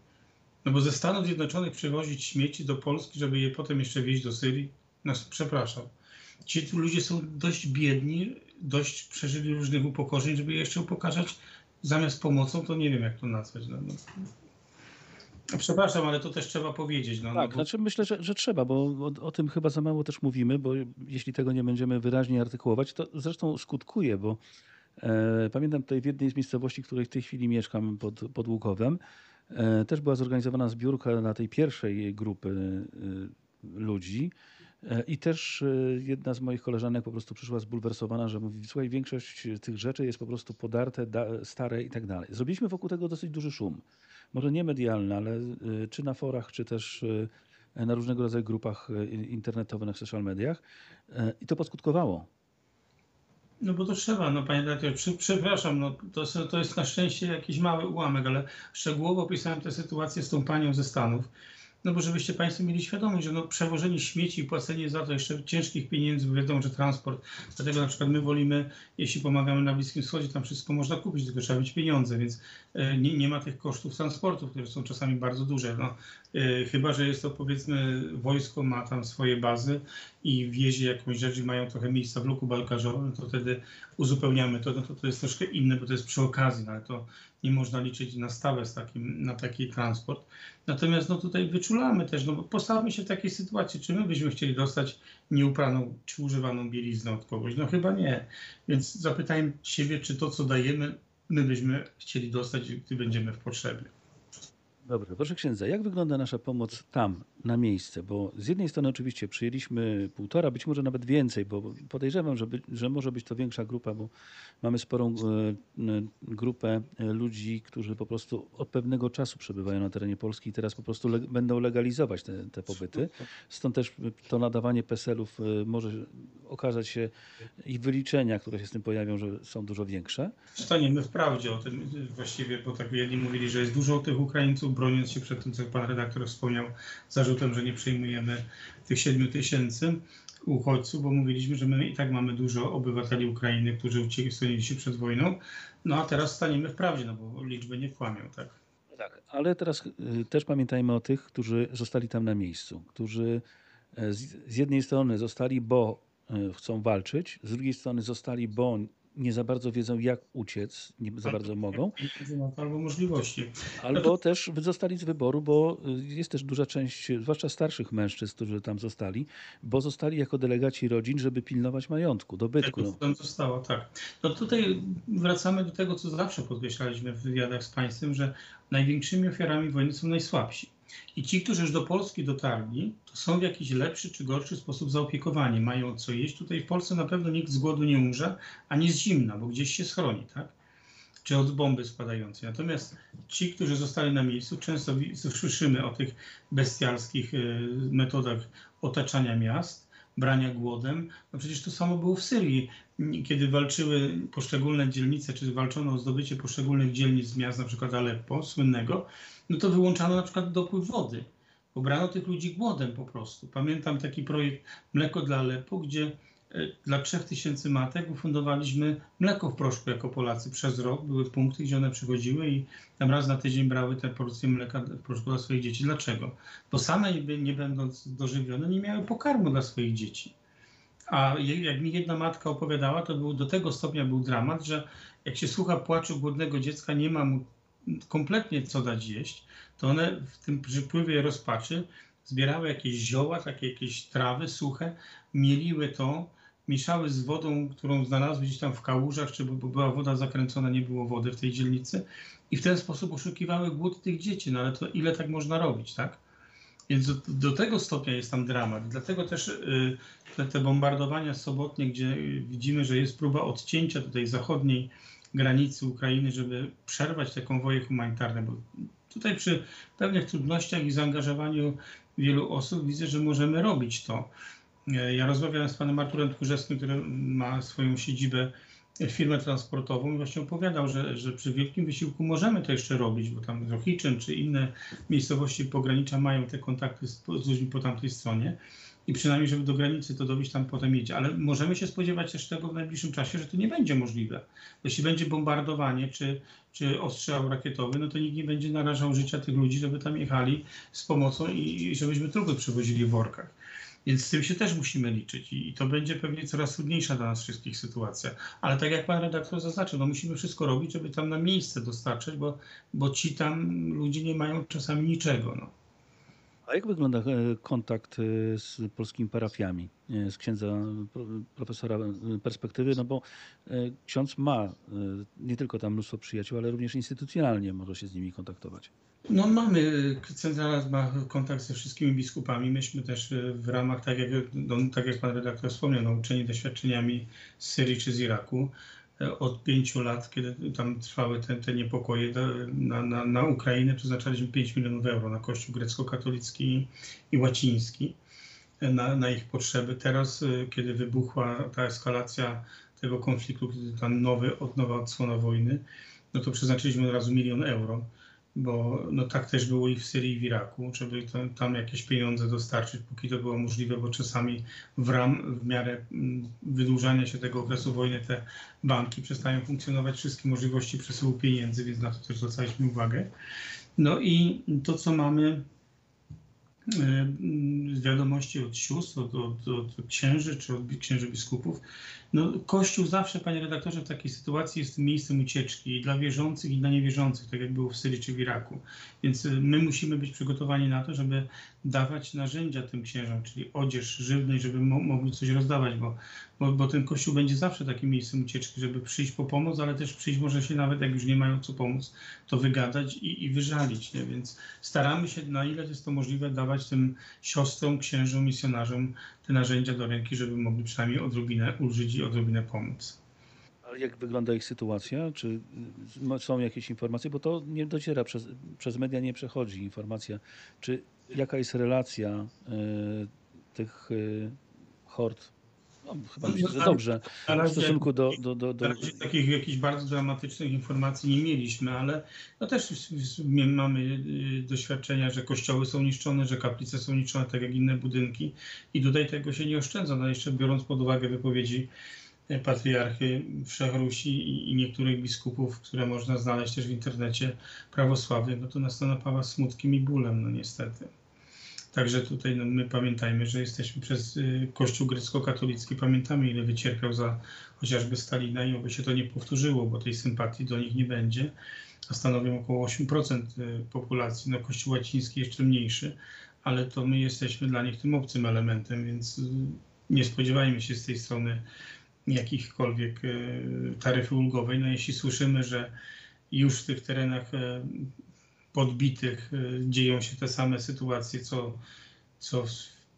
[SPEAKER 2] No bo ze Stanów Zjednoczonych przywozić śmieci do Polski, żeby je potem jeszcze wieźć do Syrii? No przepraszam ci ludzie są dość biedni, dość przeżyli różnych upokorzeń, żeby je jeszcze upokarzać zamiast pomocą, to nie wiem jak to nazwać. No, no. Przepraszam, ale to też trzeba powiedzieć. No,
[SPEAKER 1] tak,
[SPEAKER 2] no bo...
[SPEAKER 1] znaczy myślę, że, że trzeba, bo o, o, tym chyba za mało też mówimy, bo jeśli tego nie będziemy wyraźnie artykułować, to zresztą skutkuje, bo e, pamiętam tutaj w jednej z miejscowości, w której w tej chwili mieszkam pod, pod Łukowem, e, też była zorganizowana zbiórka na tej pierwszej grupy e, ludzi, I też e, jedna z moich koleżanek po prostu przyszła zbulwersowana, że mówi, słuchaj, większość tych rzeczy jest po prostu podarte, stare i tak dalej. Zrobiliśmy wokół tego dosyć duży szum. Może nie medialny, ale e, czy na forach, czy też na różnego rodzaju grupach internetowych, na social mediach. I to poskutkowało.
[SPEAKER 2] No bo to trzeba, no panie dyrektorze, przy, przepraszam, no to, to jest na szczęście jakiś mały ułamek, ale szczegółowo opisałem tę sytuację z tą panią ze Stanów no bo żebyście Państwo mieli świadomość, że no, przewożenie śmieci i płacenie za to jeszcze ciężkich pieniędzy, bo wiadomo, że transport, dlatego na przykład my wolimy, jeśli pomagamy na Bliskim Wschodzie, tam wszystko można kupić, tylko trzeba mieć pieniądze, więc e, nie, nie ma tych kosztów transportu, które są czasami bardzo duże. No, e, chyba, że jest to powiedzmy wojsko ma tam swoje bazy i wiezie jakąś rzecz i mają trochę miejsca w luku balkażowym, to wtedy uzupełniamy to, no to, to jest troszkę inne, bo to jest przy okazji, no, ale to nie można liczyć na stałe z takim, na taki transport. Natomiast no tutaj wyczulamy też, no bo postawmy się w takiej sytuacji, czy my byśmy chcieli dostać nieupraną czy używaną bieliznę od kogoś? No chyba nie. Więc zapytajmy siebie, czy to, co dajemy, my byśmy chcieli dostać, gdy będziemy w potrzebie.
[SPEAKER 1] Dobrze, proszę księdza, jak wygląda nasza pomoc tam, na miejsce? Bo z jednej strony oczywiście przyjęliśmy półtora, być może nawet więcej, bo podejrzewam, że, by, że może być to większa grupa, bo mamy sporą e, grupę e, ludzi, którzy po prostu od pewnego czasu przebywają na terenie Polski i teraz po prostu le będą legalizować te, te pobyty. Stąd też to nadawanie PESEL-ów e, może okazać się i wyliczenia, które się z tym pojawią, że są dużo większe.
[SPEAKER 2] Staniemy wprawdzie o tym właściwie, bo tak jedni mówili, że jest dużo tych Ukraińców, broniąc się przed tym, co pan redaktor wspomniał, zarzutem, że nie przyjmujemy tych 7 tysięcy uchodźców, bo mówiliśmy, że my i tak mamy dużo obywateli Ukrainy, którzy uciekli się przed wojną, no a teraz staniemy w prawdzie, no bo liczby nie kłamią, tak?
[SPEAKER 1] Tak, ale teraz y, też pamiętajmy o tych, którzy zostali tam na miejscu, którzy e, z, jednej strony zostali, bo e, chcą walczyć, z drugiej strony zostali, bo nie za bardzo wiedzą, jak uciec, nie za bardzo mogą.
[SPEAKER 2] Albo możliwości.
[SPEAKER 1] Albo też zostali z wyboru, bo y, jest też duża część, zwłaszcza starszych mężczyzn, którzy tam zostali, bo zostali jako delegaci rodzin, żeby pilnować majątku, dobytku.
[SPEAKER 2] Tak, tam zostało, tak. No tutaj wracamy do tego, co zawsze podkreślaliśmy w wywiadach z państwem, że największymi ofiarami wojny są najsłabsi. I ci, którzy już do Polski dotarli, to są w jakiś lepszy czy gorszy sposób zaopiekowani, mają co jeść. Tutaj w Polsce na pewno nikt z głodu nie umrze, ani z zimna, bo gdzieś się schroni, tak? Czy od bomby spadającej. Natomiast ci, którzy zostali na miejscu, często [laughs] słyszymy o tych bestialskich y, metodach otaczania miast, brania głodem. No przecież to samo było w Syrii, kiedy walczyły poszczególne dzielnice, czy walczono o zdobycie poszczególnych dzielnic miast, na przykład Aleppo, słynnego, no to wyłączano na przykład dopływ wody. Pobrano tych ludzi głodem po prostu. Pamiętam taki projekt Mleko dla Aleppo, gdzie dla 3000 matek ufundowaliśmy mleko w proszku jako Polacy przez rok. Były punkty, gdzie one przychodziły i tam raz na tydzień brały te porcje mleka w proszku dla swoich dzieci. Dlaczego? Bo same nie, będąc dożywione nie miały pokarmu dla swoich dzieci. A jak mi jedna matka opowiadała, to był, do tego stopnia był dramat, że jak się słucha płaczu głodnego dziecka, nie ma mu kompletnie co dać jeść, to one w tym przypływie rozpaczy zbierały jakieś zioła, takie jakieś trawy suche, mieliły to, mieszały z wodą, którą znalazły gdzieś tam w kałużach, czy była woda zakręcona, nie było wody w tej dzielnicy i w ten sposób oszukiwały głód tych dzieci. No ale to ile tak można robić, tak? Więc do, do tego stopnia jest tam dramat. Dlatego też y, te, te bombardowania sobotnie, gdzie widzimy, że jest próba odcięcia tutaj zachodniej granicy Ukrainy, żeby przerwać te konwoje humanitarne, bo tutaj przy pewnych trudnościach i zaangażowaniu wielu osób widzę, że możemy robić to. E, Ja rozmawiałem z panem Arturem Tchórzewskim, który ma swoją siedzibę, e, firmę transportową i właśnie opowiadał, że, że przy wielkim wysiłku możemy to jeszcze robić, bo tam Rochiczyn czy inne miejscowości pogranicza mają te kontakty z, z ludźmi po tamtej stronie i przynajmniej, żeby do granicy to dobić, tam potem jedzie. Ale możemy się spodziewać też tego w najbliższym czasie, że to nie będzie możliwe. Jeśli będzie bombardowanie czy, czy ostrzał rakietowy, no to nikt nie będzie narażał życia tych ludzi, żeby tam jechali z pomocą i, i żebyśmy trupy przywozili w workach. Więc z tym się też musimy liczyć i, to będzie pewnie coraz trudniejsza dla nas wszystkich sytuacja. Ale tak jak pan redaktor zaznaczył, no musimy wszystko robić, żeby tam na miejsce dostarczać, bo, bo ci tam ludzie nie mają czasami niczego. No.
[SPEAKER 1] A jak wygląda e, kontakt e, z polskimi parafiami, e, z księdza pro- profesora perspektywy? No bo ksiądz ma nie tylko tam mnóstwo przyjaciół, ale również instytucjonalnie może się z nimi kontaktować.
[SPEAKER 2] No mamy, centrala ma kontakt ze wszystkimi biskupami. Myśmy też e, w ramach, tak jak, no, tak jak pan redaktor wspomniał, nauczeni doświadczeniami z Syrii czy z Iraku, e, od pięciu lat, kiedy tam trwały te, te niepokoje do- na, na, na Ukrainę, przeznaczaliśmy 5 milionów euro na Kościół grecko-katolicki i łaciński e, na, na ich potrzeby. Teraz, e, kiedy wybuchła ta eskalacja tego konfliktu, kiedy ta nowy, od nowa odsłona wojny, no to przeznaczyliśmy od razu milion euro bo no tak też było i w Syrii i w Iraku, żeby to, tam jakieś pieniądze dostarczyć, póki to było możliwe, bo czasami w, ram, w miarę mm, wydłużania się tego okresu wojny te banki przestają funkcjonować, wszystkie możliwości przesyłu pieniędzy, więc na to też zwracaliśmy uwagę. No i to, co mamy e, mm, z wiadomości od sióstr, od, od, od księży czy od księży biskupów, no, Kościół zawsze, panie redaktorze, w takiej sytuacji jest miejscem ucieczki i dla wierzących, i dla niewierzących, tak jak było w Syrii czy w Iraku. Więc y, my musimy być przygotowani na to, żeby dawać narzędzia tym księżom, czyli odzież, żywność, żeby mo- mogli coś rozdawać, bo, bo, bo ten Kościół będzie zawsze takim miejscem ucieczki, żeby przyjść po pomoc, ale też przyjść może się nawet, jak już nie mają co pomóc, to wygadać i, i wyżalić. Nie? Więc staramy się, na ile jest to możliwe, dawać tym siostrom, księżom, misjonarzom te narzędzia do ręki, żeby mogli przynajmniej odrobinę ulżyć i odrobinę pomóc.
[SPEAKER 1] Ale jak wygląda ich sytuacja? Czy y, są jakieś informacje? Bo to nie dociera przez, przez media, nie przechodzi informacja. Czy jaka jest relacja e, tych e, hord? No, chyba
[SPEAKER 2] No,
[SPEAKER 1] myślę, że dobrze.
[SPEAKER 2] na
[SPEAKER 1] W
[SPEAKER 2] razie-
[SPEAKER 1] stosunku do, do, do, do,
[SPEAKER 2] razie takich jakichś bardzo dramatycznych informacji nie mieliśmy, ale no też mamy y, doświadczenia, że kościoły są niszczone, że kaplice są niszczone, tak jak inne budynki i tutaj tego się nie oszczędza. No jeszcze biorąc pod uwagę wypowiedzi e, patriarchy Wszechrusi i, niektórych biskupów, które można znaleźć też w internecie prawosławych, no to nas to napawa smutkiem i bólem, no niestety. Także tutaj no, my pamiętajmy, że jesteśmy przez y, Kościół grecko-katolicki, pamiętamy ile wycierpiał za chociażby Stalina i oby się to nie powtórzyło, bo tej sympatii do nich nie będzie, a stanowią około 8% y, populacji, no Kościół łaciński jeszcze mniejszy, ale to my jesteśmy dla nich tym obcym elementem, więc y, nie spodziewajmy się z tej strony jakichkolwiek taryfy ulgowej. No jeśli słyszymy, że już w tych terenach podbitych y, dzieją się te same sytuacje, co, co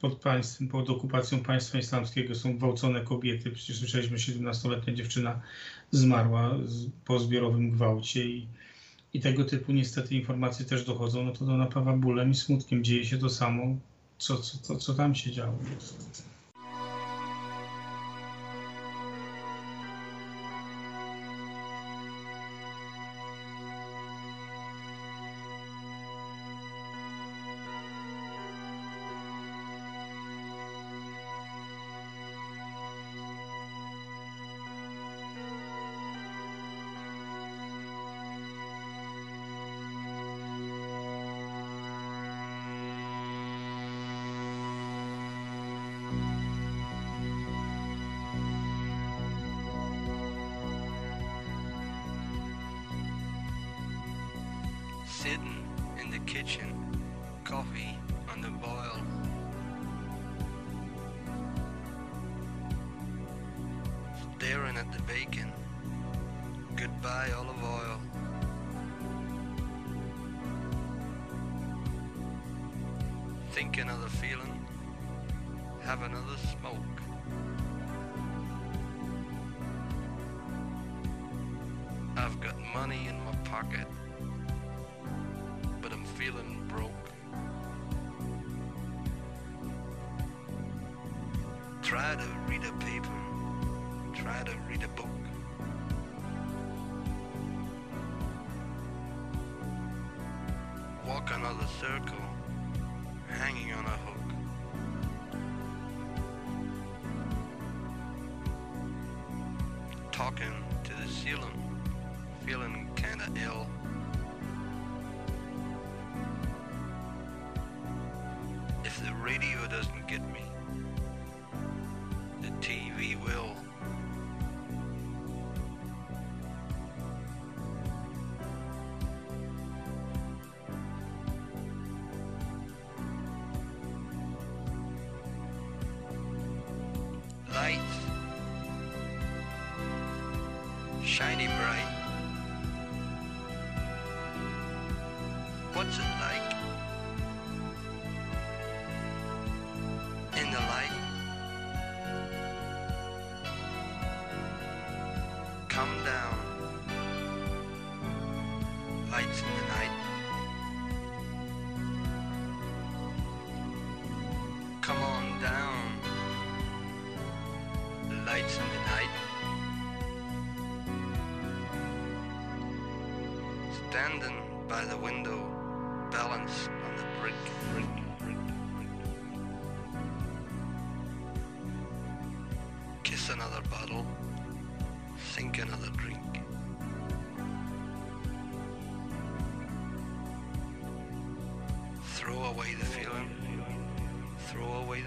[SPEAKER 2] pod państwem, pod okupacją państwa islamskiego są gwałcone kobiety. Przecież słyszeliśmy, 17-letnia dziewczyna zmarła z, po zbiorowym gwałcie i, i tego typu niestety informacje też dochodzą, no to to napawa bólem i smutkiem. Dzieje się to samo, co, co, co, co tam się działo.
[SPEAKER 9] Another circle.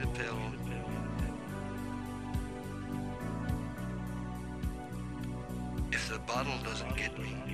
[SPEAKER 9] The pill. If the bottle doesn't get me,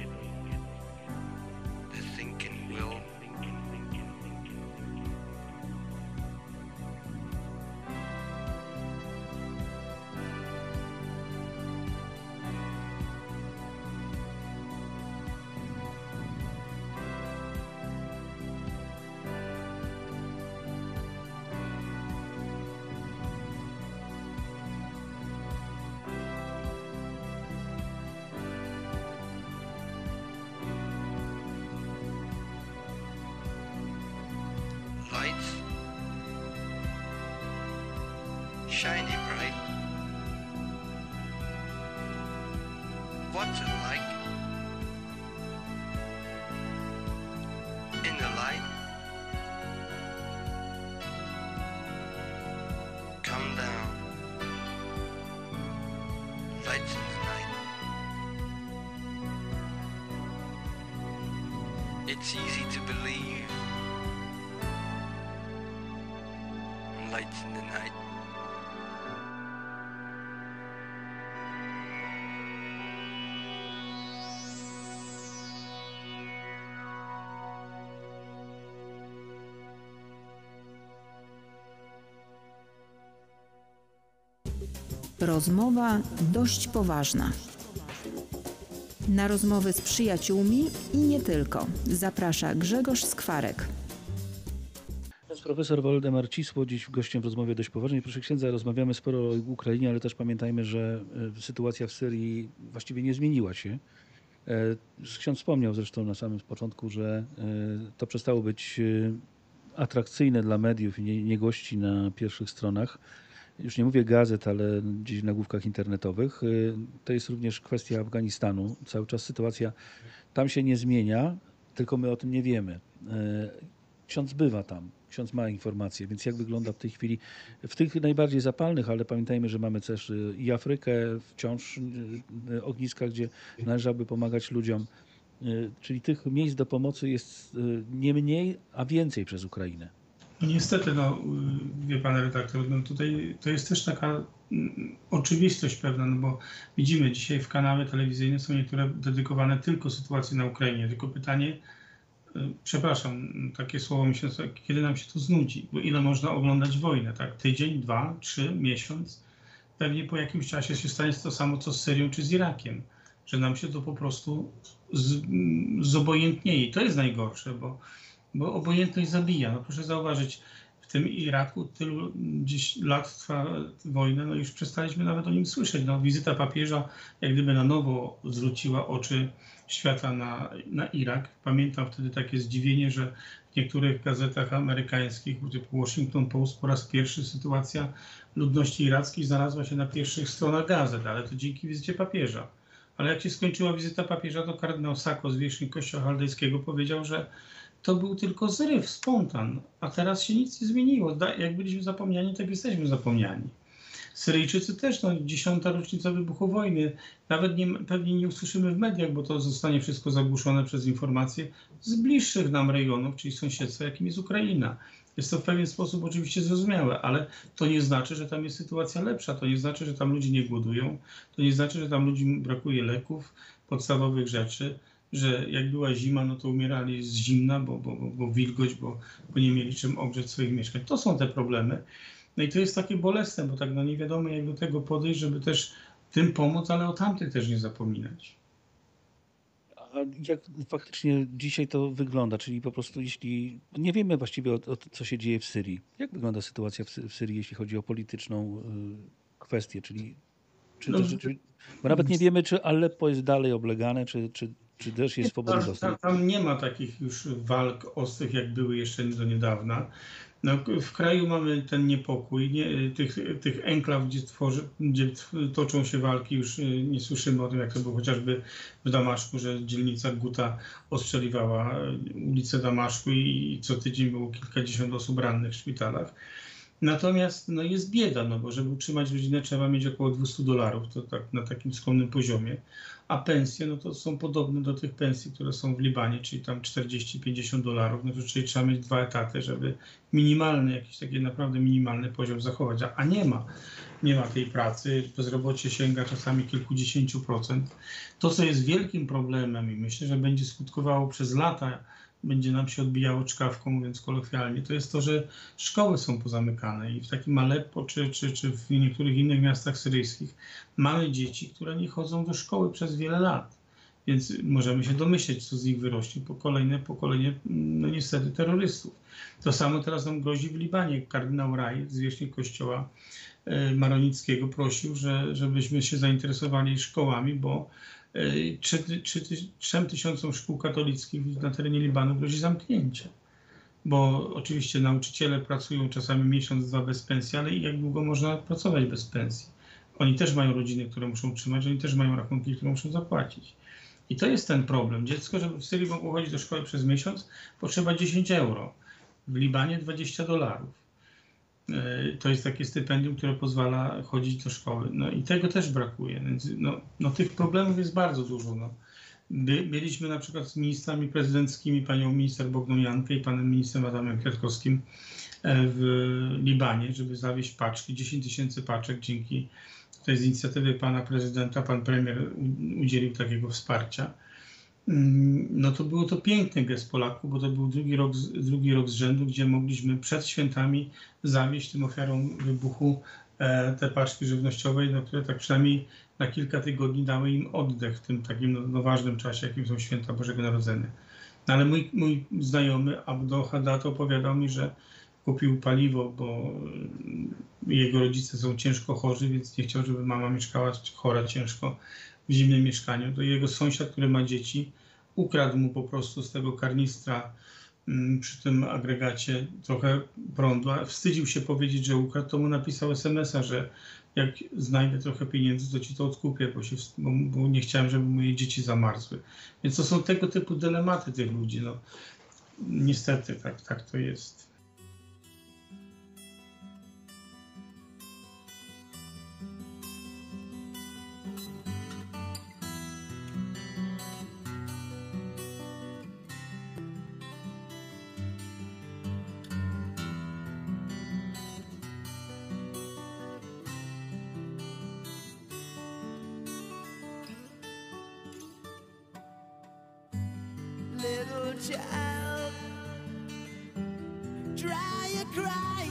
[SPEAKER 9] shiny bright. What's it like? In the light? Come down. Lights in the night. It's easy to believe. Lights in the night.
[SPEAKER 4] Rozmowa dość poważna. Na rozmowy z przyjaciółmi i nie tylko. Zaprasza Grzegorz Skwarek.
[SPEAKER 1] Profesor Waldemar Cisło, dziś gościem w rozmowie dość poważnej. Proszę księdza, rozmawiamy sporo o Ukrainie, ale też pamiętajmy, że e, sytuacja w Syrii właściwie nie zmieniła się. E, Ksiądz wspomniał zresztą na samym początku, że e, to przestało być atrakcyjne dla mediów i nie, nie gości na pierwszych stronach. Już nie mówię gazet, ale gdzieś w nagłówkach internetowych. E, To jest również kwestia Afganistanu. Cały czas sytuacja tam się nie zmienia, tylko my o tym nie wiemy. E, Ksiądz bywa tam, ksiądz ma informacje, więc jak wygląda w tej chwili w tych najbardziej zapalnych, ale pamiętajmy, że mamy też y, i Afrykę wciąż y, y, ogniska, gdzie należałoby pomagać ludziom. Y, Czyli tych miejsc do pomocy jest y, nie mniej, a więcej przez Ukrainę.
[SPEAKER 2] No niestety, no, wie pan redaktor, no tutaj to jest też taka mm, oczywistość pewna, no bo widzimy dzisiaj w kanały telewizyjne są niektóre dedykowane tylko sytuacji na Ukrainie, tylko pytanie, y, przepraszam, takie słowo mi się, kiedy nam się to znudzi, bo ile można oglądać wojnę, tak? Tydzień, dwa, trzy, miesiąc. Pewnie po jakimś czasie się stanie to samo, co z Syrią czy z Irakiem, że nam się to po prostu z, zobojętnieje. To jest najgorsze, bo, bo obojętność zabija. No proszę zauważyć, w tym Iraku tylu dziś lat trwa wojna, no już przestaliśmy nawet o nim słyszeć. No, wizyta papieża jak gdyby na nowo zwróciła oczy świata na, na Irak. Pamiętam wtedy takie zdziwienie, że w niektórych gazetach amerykańskich, typu Washington Post, po raz pierwszy sytuacja ludności irackiej znalazła się na pierwszych stronach gazet, ale to dzięki wizycie papieża. Ale jak się skończyła wizyta papieża, to kardynał Sako z wierzchni Kościoła Chaldejskiego powiedział, że to był tylko zryw, spontan, a teraz się nic nie zmieniło. Jak byliśmy zapomniani, tak jesteśmy zapomniani. Syryjczycy też, no, dziesiąta rocznica wybuchu wojny. Nawet nie, pewnie nie usłyszymy w mediach, bo to zostanie wszystko zagłuszone przez informacje z bliższych nam rejonów, czyli sąsiedztwa, jakim jest Ukraina. Jest to w pewien sposób oczywiście zrozumiałe, ale to nie znaczy, że tam jest sytuacja lepsza. To nie znaczy, że tam ludzie nie głodują. To nie znaczy, że tam ludziom brakuje leków, podstawowych rzeczy, że jak była zima, no to umierali z zimna, bo, bo, bo, bo wilgoć, bo, bo nie mieli czym ogrzeć swoich mieszkań. To są te problemy. No i to jest takie bolesne, bo tak no nie wiadomo jak do tego podejść, żeby też tym pomóc, ale o tamtych też nie zapominać.
[SPEAKER 1] A jak faktycznie dzisiaj to wygląda? Czyli po prostu jeśli nie wiemy właściwie o, o co się dzieje w Syrii. Jak wygląda sytuacja w, w Syrii, jeśli chodzi o polityczną y, kwestię? Czyli czy
[SPEAKER 2] No,
[SPEAKER 1] to, czy, bo nawet nie wiemy, czy Aleppo jest dalej oblegane, czy, czy, czy też jest swobodny
[SPEAKER 2] Tam,
[SPEAKER 1] dostęp.
[SPEAKER 2] tam, tam nie ma takich już walk ostrych, jak były jeszcze do niedawna. No, w kraju mamy ten niepokój. Nie, tych, tych enklaw, gdzie, tworzy, gdzie toczą się walki, już y, nie słyszymy o tym, jak to było chociażby w Damaszku, że dzielnica Guta ostrzeliwała ulicę Damaszku i co tydzień było kilkadziesiąt osób rannych w szpitalach. Natomiast no, jest bieda, no bo żeby utrzymać rodzinę trzeba mieć około 200 dolarów, to tak na takim skromnym poziomie, a pensje no to są podobne do tych pensji, które są w Libanie, czyli tam 40-50 dolarów, no to czyli trzeba mieć dwa etaty, żeby minimalny, jakiś taki naprawdę minimalny poziom zachować, a, a nie ma, nie ma tej pracy, bezrobocie sięga czasami kilkudziesięciu procent. To, co jest wielkim problemem i myślę, że będzie skutkowało przez lata, będzie nam się odbijało czkawką, mówiąc kolokwialnie, to jest to, że szkoły są pozamykane i w takim Aleppo czy, czy, czy w niektórych innych miastach syryjskich mamy dzieci, które nie chodzą do szkoły przez wiele lat. Więc możemy się domyśleć, co z nich wyrośnie po kolejne pokolenie, no niestety, terrorystów. To samo teraz nam grozi w Libanie. Kardynał Raj, zwierzchnik kościoła e, maronickiego, prosił, że, żebyśmy się zainteresowali szkołami, bo trzem tysiącom szkół katolickich na terenie Libanu grozi zamknięcie. Bo oczywiście nauczyciele pracują czasami miesiąc, dwa bez pensji, ale jak długo można pracować bez pensji? Oni też mają rodziny, które muszą utrzymać, oni też mają rachunki, które muszą zapłacić. I to jest ten problem. Dziecko, żeby w Syrii mogło chodzić do szkoły przez miesiąc, potrzeba 10 euro. W Libanie 20 dolarów. E, To jest takie stypendium, które pozwala chodzić do szkoły. No i tego też brakuje. No, no tych problemów jest bardzo dużo. No. By, byliśmy na przykład z ministrami prezydenckimi, panią minister Bogdaniankę i panem ministrem Adamem Kwiatkowskim e, w Libanie, żeby zawieźć paczki, 10 tysięcy paczek dzięki tej z inicjatywy pana prezydenta, pan premier udzielił takiego wsparcia. No to było to piękny gest Polaków, bo to był drugi rok, drugi rok z rzędu, gdzie mogliśmy przed świętami zawieźć tym ofiarom wybuchu e, te paczki żywnościowe, no, które tak przynajmniej na kilka tygodni dały im oddech w tym takim no, no, ważnym czasie, jakim są święta Bożego Narodzenia. No, ale mój, mój znajomy Abdo Haddad opowiadał mi, że kupił paliwo, bo jego rodzice są ciężko chorzy, więc nie chciał, żeby mama mieszkała chora ciężko w zimnym mieszkaniu. To jego sąsiad, który ma dzieci, ukradł mu po prostu z tego karnistra mm, przy tym agregacie trochę prądu. A wstydził się powiedzieć, że ukradł, to mu napisał SMS-a, że jak znajdę trochę pieniędzy, to ci to odkupię, bo, się, bo, bo nie chciałem, żeby moje dzieci zamarzły. Więc to są tego typu dylematy tych ludzi. No. Niestety tak, tak to jest.
[SPEAKER 3] child. Dry your cry.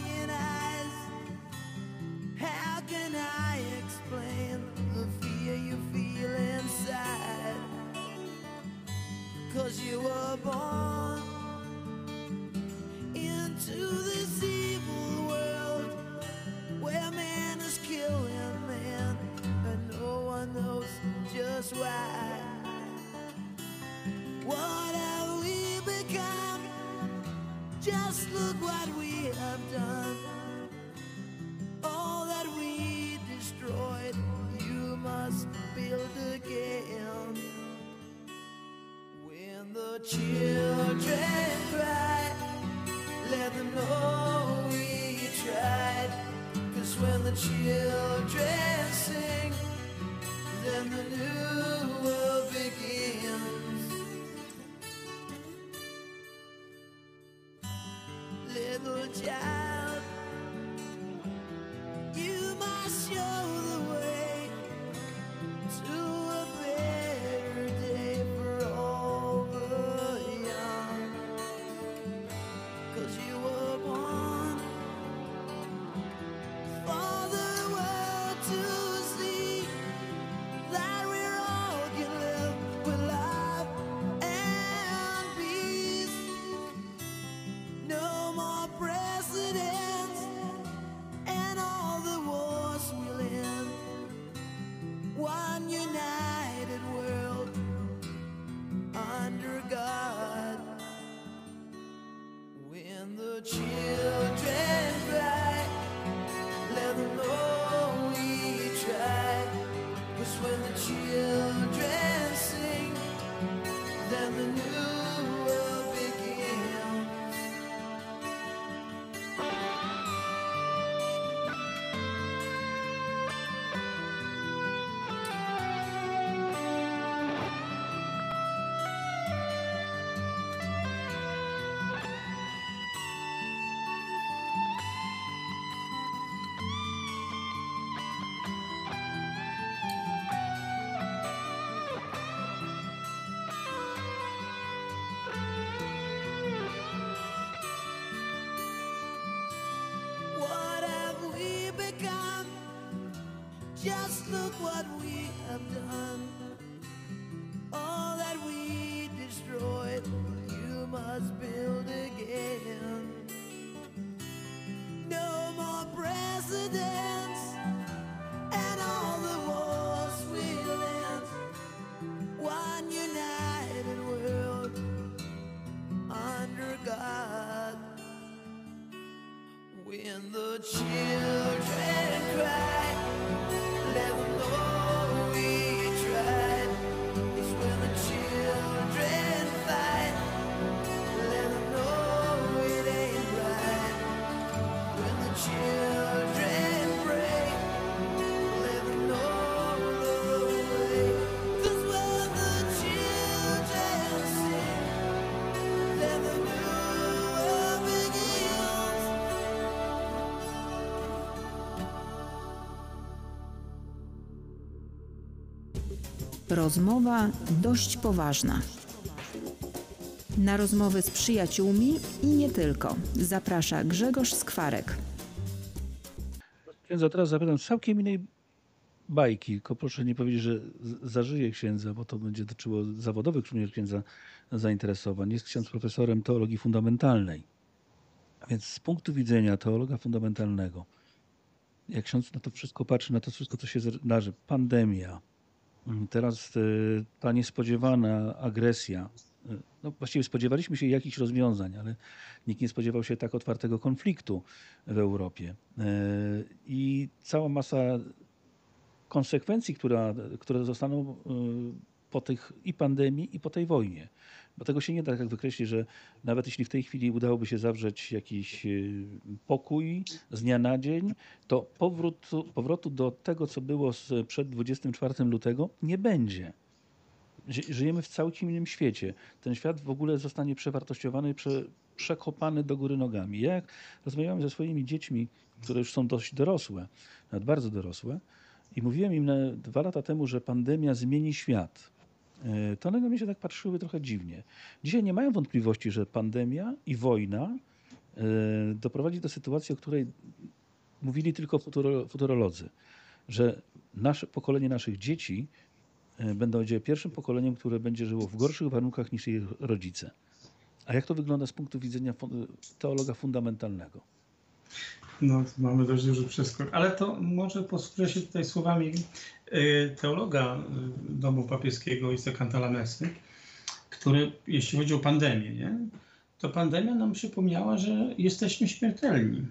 [SPEAKER 3] Look what
[SPEAKER 4] Rozmowa dość poważna. Na rozmowy z przyjaciółmi i nie tylko. Zaprasza Grzegorz Skwarek.
[SPEAKER 1] Księdza, teraz zapytam całkiem innej bajki, tylko proszę nie powiedzieć, że zażyje księdza, bo to będzie dotyczyło zawodowych również księdza zainteresowań. Jest ksiądz profesorem teologii fundamentalnej. A więc z punktu widzenia teologa fundamentalnego, jak ksiądz na to wszystko patrzy, na to wszystko, co się zdarzy, pandemia, teraz y, ta niespodziewana agresja, y, no właściwie spodziewaliśmy się jakichś rozwiązań, ale nikt nie spodziewał się tak otwartego konfliktu w Europie. Y, I cała masa konsekwencji, która, które zostaną po tych i pandemii, i po tej wojnie. Bo tego się nie da tak wykreślić, że nawet jeśli w tej chwili udałoby się zawrzeć jakiś y, pokój z dnia na dzień, to powrótu, powrotu do tego, co było przed 24 lutego, nie będzie. Ży- Żyjemy w całkiem innym świecie. Ten świat w ogóle zostanie przewartościowany, prze, przekopany do góry nogami. Ja jak rozmawiałem ze swoimi dziećmi, które już są dość dorosłe, nawet bardzo dorosłe, i mówiłem im dwa lata temu, że pandemia zmieni świat. E, To one na mnie się tak patrzyły trochę dziwnie. Dzisiaj nie mają wątpliwości, że pandemia i wojna e, doprowadzi do sytuacji, o której mówili tylko futuro, futurolodzy, że nasze pokolenie naszych dzieci e, będzie pierwszym pokoleniem, które będzie żyło w gorszych warunkach niż ich rodzice. A jak to wygląda z punktu widzenia teologa fundamentalnego?
[SPEAKER 2] No, mamy dość duży przeskok. Ale to może posłużę się tutaj słowami teologa y, domu papieskiego Isaaca Cantalamessy, który, jeśli chodzi o pandemię, nie, to pandemia nam przypomniała, że jesteśmy śmiertelni.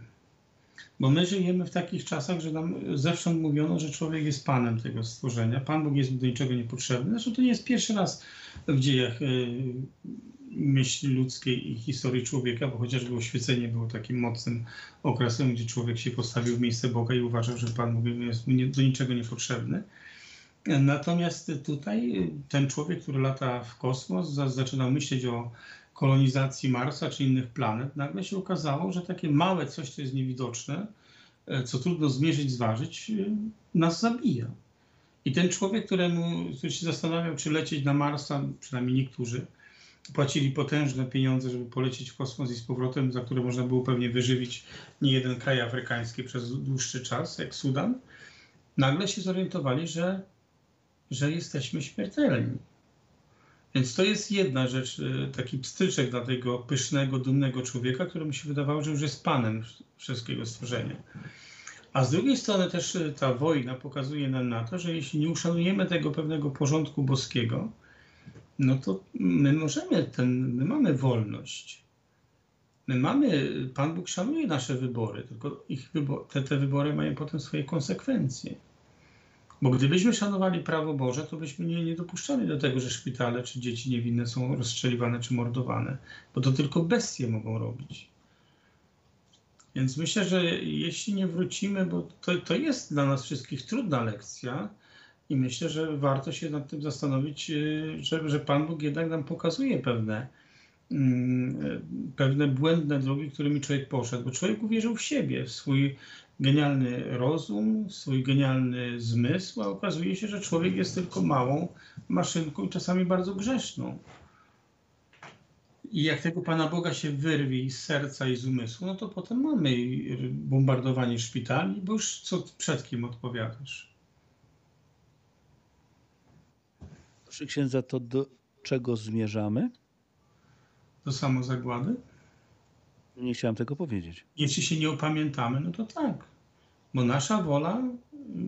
[SPEAKER 2] Bo my żyjemy w takich czasach, że nam zewsząd mówiono, że człowiek jest panem tego stworzenia. Pan Bóg jest do niczego niepotrzebny. Zresztą to nie jest pierwszy raz w dziejach y, myśli ludzkiej i historii człowieka, bo chociażby oświecenie było takim mocnym okresem, gdzie człowiek się postawił w miejsce Boga i uważał, że Pan Bóg jest do niczego niepotrzebny. Natomiast tutaj ten człowiek, który lata w kosmos, za- zaczynał myśleć o kolonizacji Marsa czy innych planet, nagle się okazało, że takie małe coś, co jest niewidoczne, co trudno zmierzyć, zważyć, nas zabija. I ten człowiek, któremu, który się zastanawiał, czy lecieć na Marsa, przynajmniej niektórzy, płacili potężne pieniądze, żeby polecieć w kosmos i z powrotem, za które można było pewnie wyżywić nie jeden kraj afrykański przez dłuższy czas, jak Sudan, nagle się zorientowali, że, że jesteśmy śmiertelni. Więc to jest jedna rzecz, e, taki pstryczek dla tego pysznego, dumnego człowieka, któremu się wydawało, że już jest panem wszystkiego stworzenia. A z drugiej strony też e, ta wojna pokazuje nam na to, że jeśli nie uszanujemy tego pewnego porządku boskiego, no to my możemy ten, my mamy wolność. My mamy, Pan Bóg szanuje nasze wybory, tylko ich wybo- te, te wybory mają potem swoje konsekwencje. Bo gdybyśmy szanowali prawo Boże, to byśmy nie, nie dopuszczali do tego, że szpitale czy dzieci niewinne są rozstrzeliwane czy mordowane, bo to tylko bestie mogą robić. Więc myślę, że jeśli nie wrócimy, bo to, to jest dla nas wszystkich trudna lekcja, i myślę, że warto się nad tym zastanowić, y, że, że Pan Bóg jednak nam pokazuje pewne, mm, y, pewne błędne drogi, którymi człowiek poszedł, bo człowiek uwierzył w siebie, w swój genialny rozum, w swój genialny zmysł, a okazuje się, że człowiek jest tylko małą maszynką i czasami bardzo grzeszną. I jak tego Pana Boga się wyrwie z serca i z umysłu, no to potem mamy bombardowanie szpitali, bo już co przed kim odpowiadasz.
[SPEAKER 1] Proszę księdza, to do czego zmierzamy?
[SPEAKER 2] Do samozagłady?
[SPEAKER 1] Nie chciałem tego powiedzieć.
[SPEAKER 2] Jeśli się nie opamiętamy, no to tak. Bo nasza wola,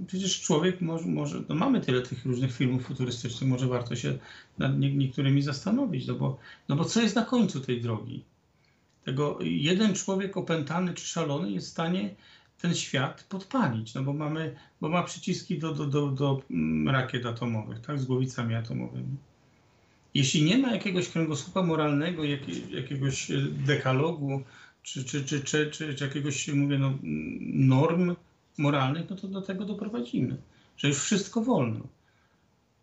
[SPEAKER 2] przecież człowiek może, może no mamy tyle tych różnych filmów futurystycznych, może warto się nad nie, niektórymi zastanowić, no bo, no bo co jest na końcu tej drogi? Tego jeden człowiek opętany czy szalony jest w stanie ten świat podpalić, no bo mamy, bo ma przyciski do, do, do, do mm, rakiet atomowych, tak, z głowicami atomowymi. Jeśli nie ma jakiegoś kręgosłupa moralnego, jakie, jakiegoś e, dekalogu, czy, czy, czy, czy, czy, czy jakiegoś, mówię, no, norm moralnych, no to do tego doprowadzimy, że już wszystko wolno.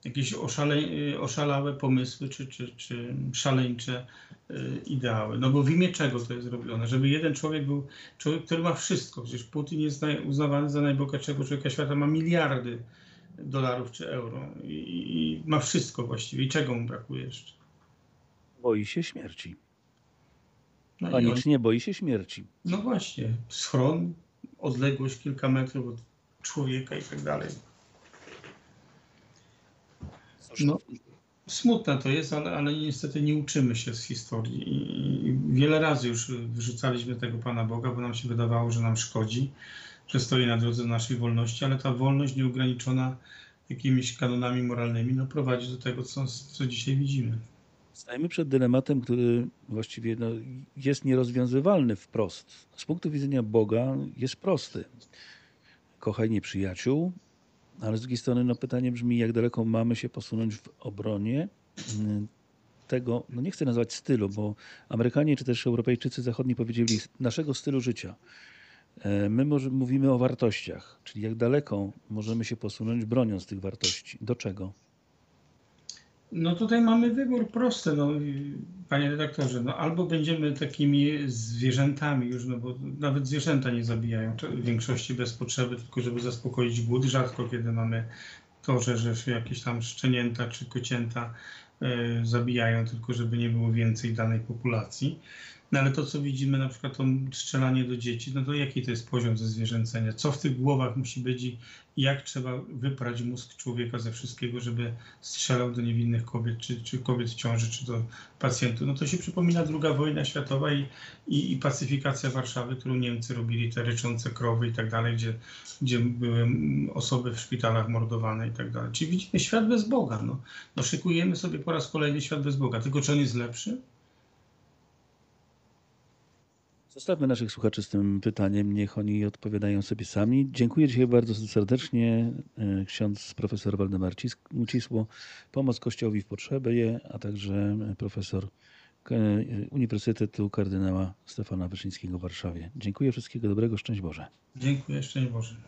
[SPEAKER 2] Jakieś oszale, oszalałe pomysły, czy, czy, czy szaleńcze y, ideały. No bo w imię czego to jest robione? Żeby jeden człowiek był człowiek, który ma wszystko. Przecież Putin jest uznawany za najbogatszego człowieka świata, ma miliardy dolarów czy euro i, i ma wszystko właściwie. I czego mu brakuje jeszcze?
[SPEAKER 1] Boi się śmierci.
[SPEAKER 2] No, i on,
[SPEAKER 1] Panicznie boi się śmierci.
[SPEAKER 2] no właśnie, schron, odległość kilka metrów od człowieka i tak dalej. No, smutne to jest, ale, ale niestety nie uczymy się z historii. I, I wiele razy już wyrzucaliśmy tego Pana Boga, bo nam się wydawało, że nam szkodzi, że stoi na drodze naszej wolności, ale ta wolność nieograniczona jakimiś kanonami moralnymi no, prowadzi do tego, co, co dzisiaj widzimy.
[SPEAKER 1] Stajemy przed dylematem, który właściwie no, jest nierozwiązywalny wprost. Z punktu widzenia Boga jest prosty. Kochaj nieprzyjaciół, ale z drugiej strony no, pytanie brzmi, jak daleko mamy się posunąć w obronie mm, tego, no nie chcę nazwać stylu, bo Amerykanie czy też Europejczycy zachodni powiedzieli naszego stylu życia. E, My może mówimy o wartościach, czyli jak daleko możemy się posunąć broniąc tych wartości. Do czego?
[SPEAKER 2] No tutaj mamy wybór prosty, no, panie redaktorze, no albo będziemy takimi zwierzętami już, no bo nawet zwierzęta nie zabijają w większości bez potrzeby, tylko żeby zaspokoić głód. Rzadko kiedy mamy to, że, że jakieś tam szczenięta czy kocięta e, zabijają, tylko żeby nie było więcej danej populacji. No ale to, co widzimy, na przykład to strzelanie do dzieci, no to jaki to jest poziom zezwierzęcenia? Co w tych głowach musi być i jak trzeba wyprać mózg człowieka ze wszystkiego, żeby strzelał do niewinnych kobiet, czy, czy kobiet w ciąży, czy do pacjentów? No to się przypomina druga wojna światowa i, i, i pacyfikacja Warszawy, którą Niemcy robili, te ryczące krowy i tak dalej, gdzie, gdzie były osoby w szpitalach mordowane i tak dalej. Czyli widzimy świat bez Boga. No, no szykujemy sobie po raz kolejny świat bez Boga. Tylko czy on jest lepszy?
[SPEAKER 1] Zostawmy naszych słuchaczy z tym pytaniem, niech oni odpowiadają sobie sami. Dziękuję dzisiaj bardzo serdecznie. e, Ksiądz profesor Waldemar Cis- Mucisło, Pomoc Kościołowi w Potrzebie, a także profesor e, Uniwersytetu Kardynała Stefana Wyszyńskiego w Warszawie. Dziękuję, wszystkiego dobrego, szczęść Boże.
[SPEAKER 2] Dziękuję, szczęść Boże.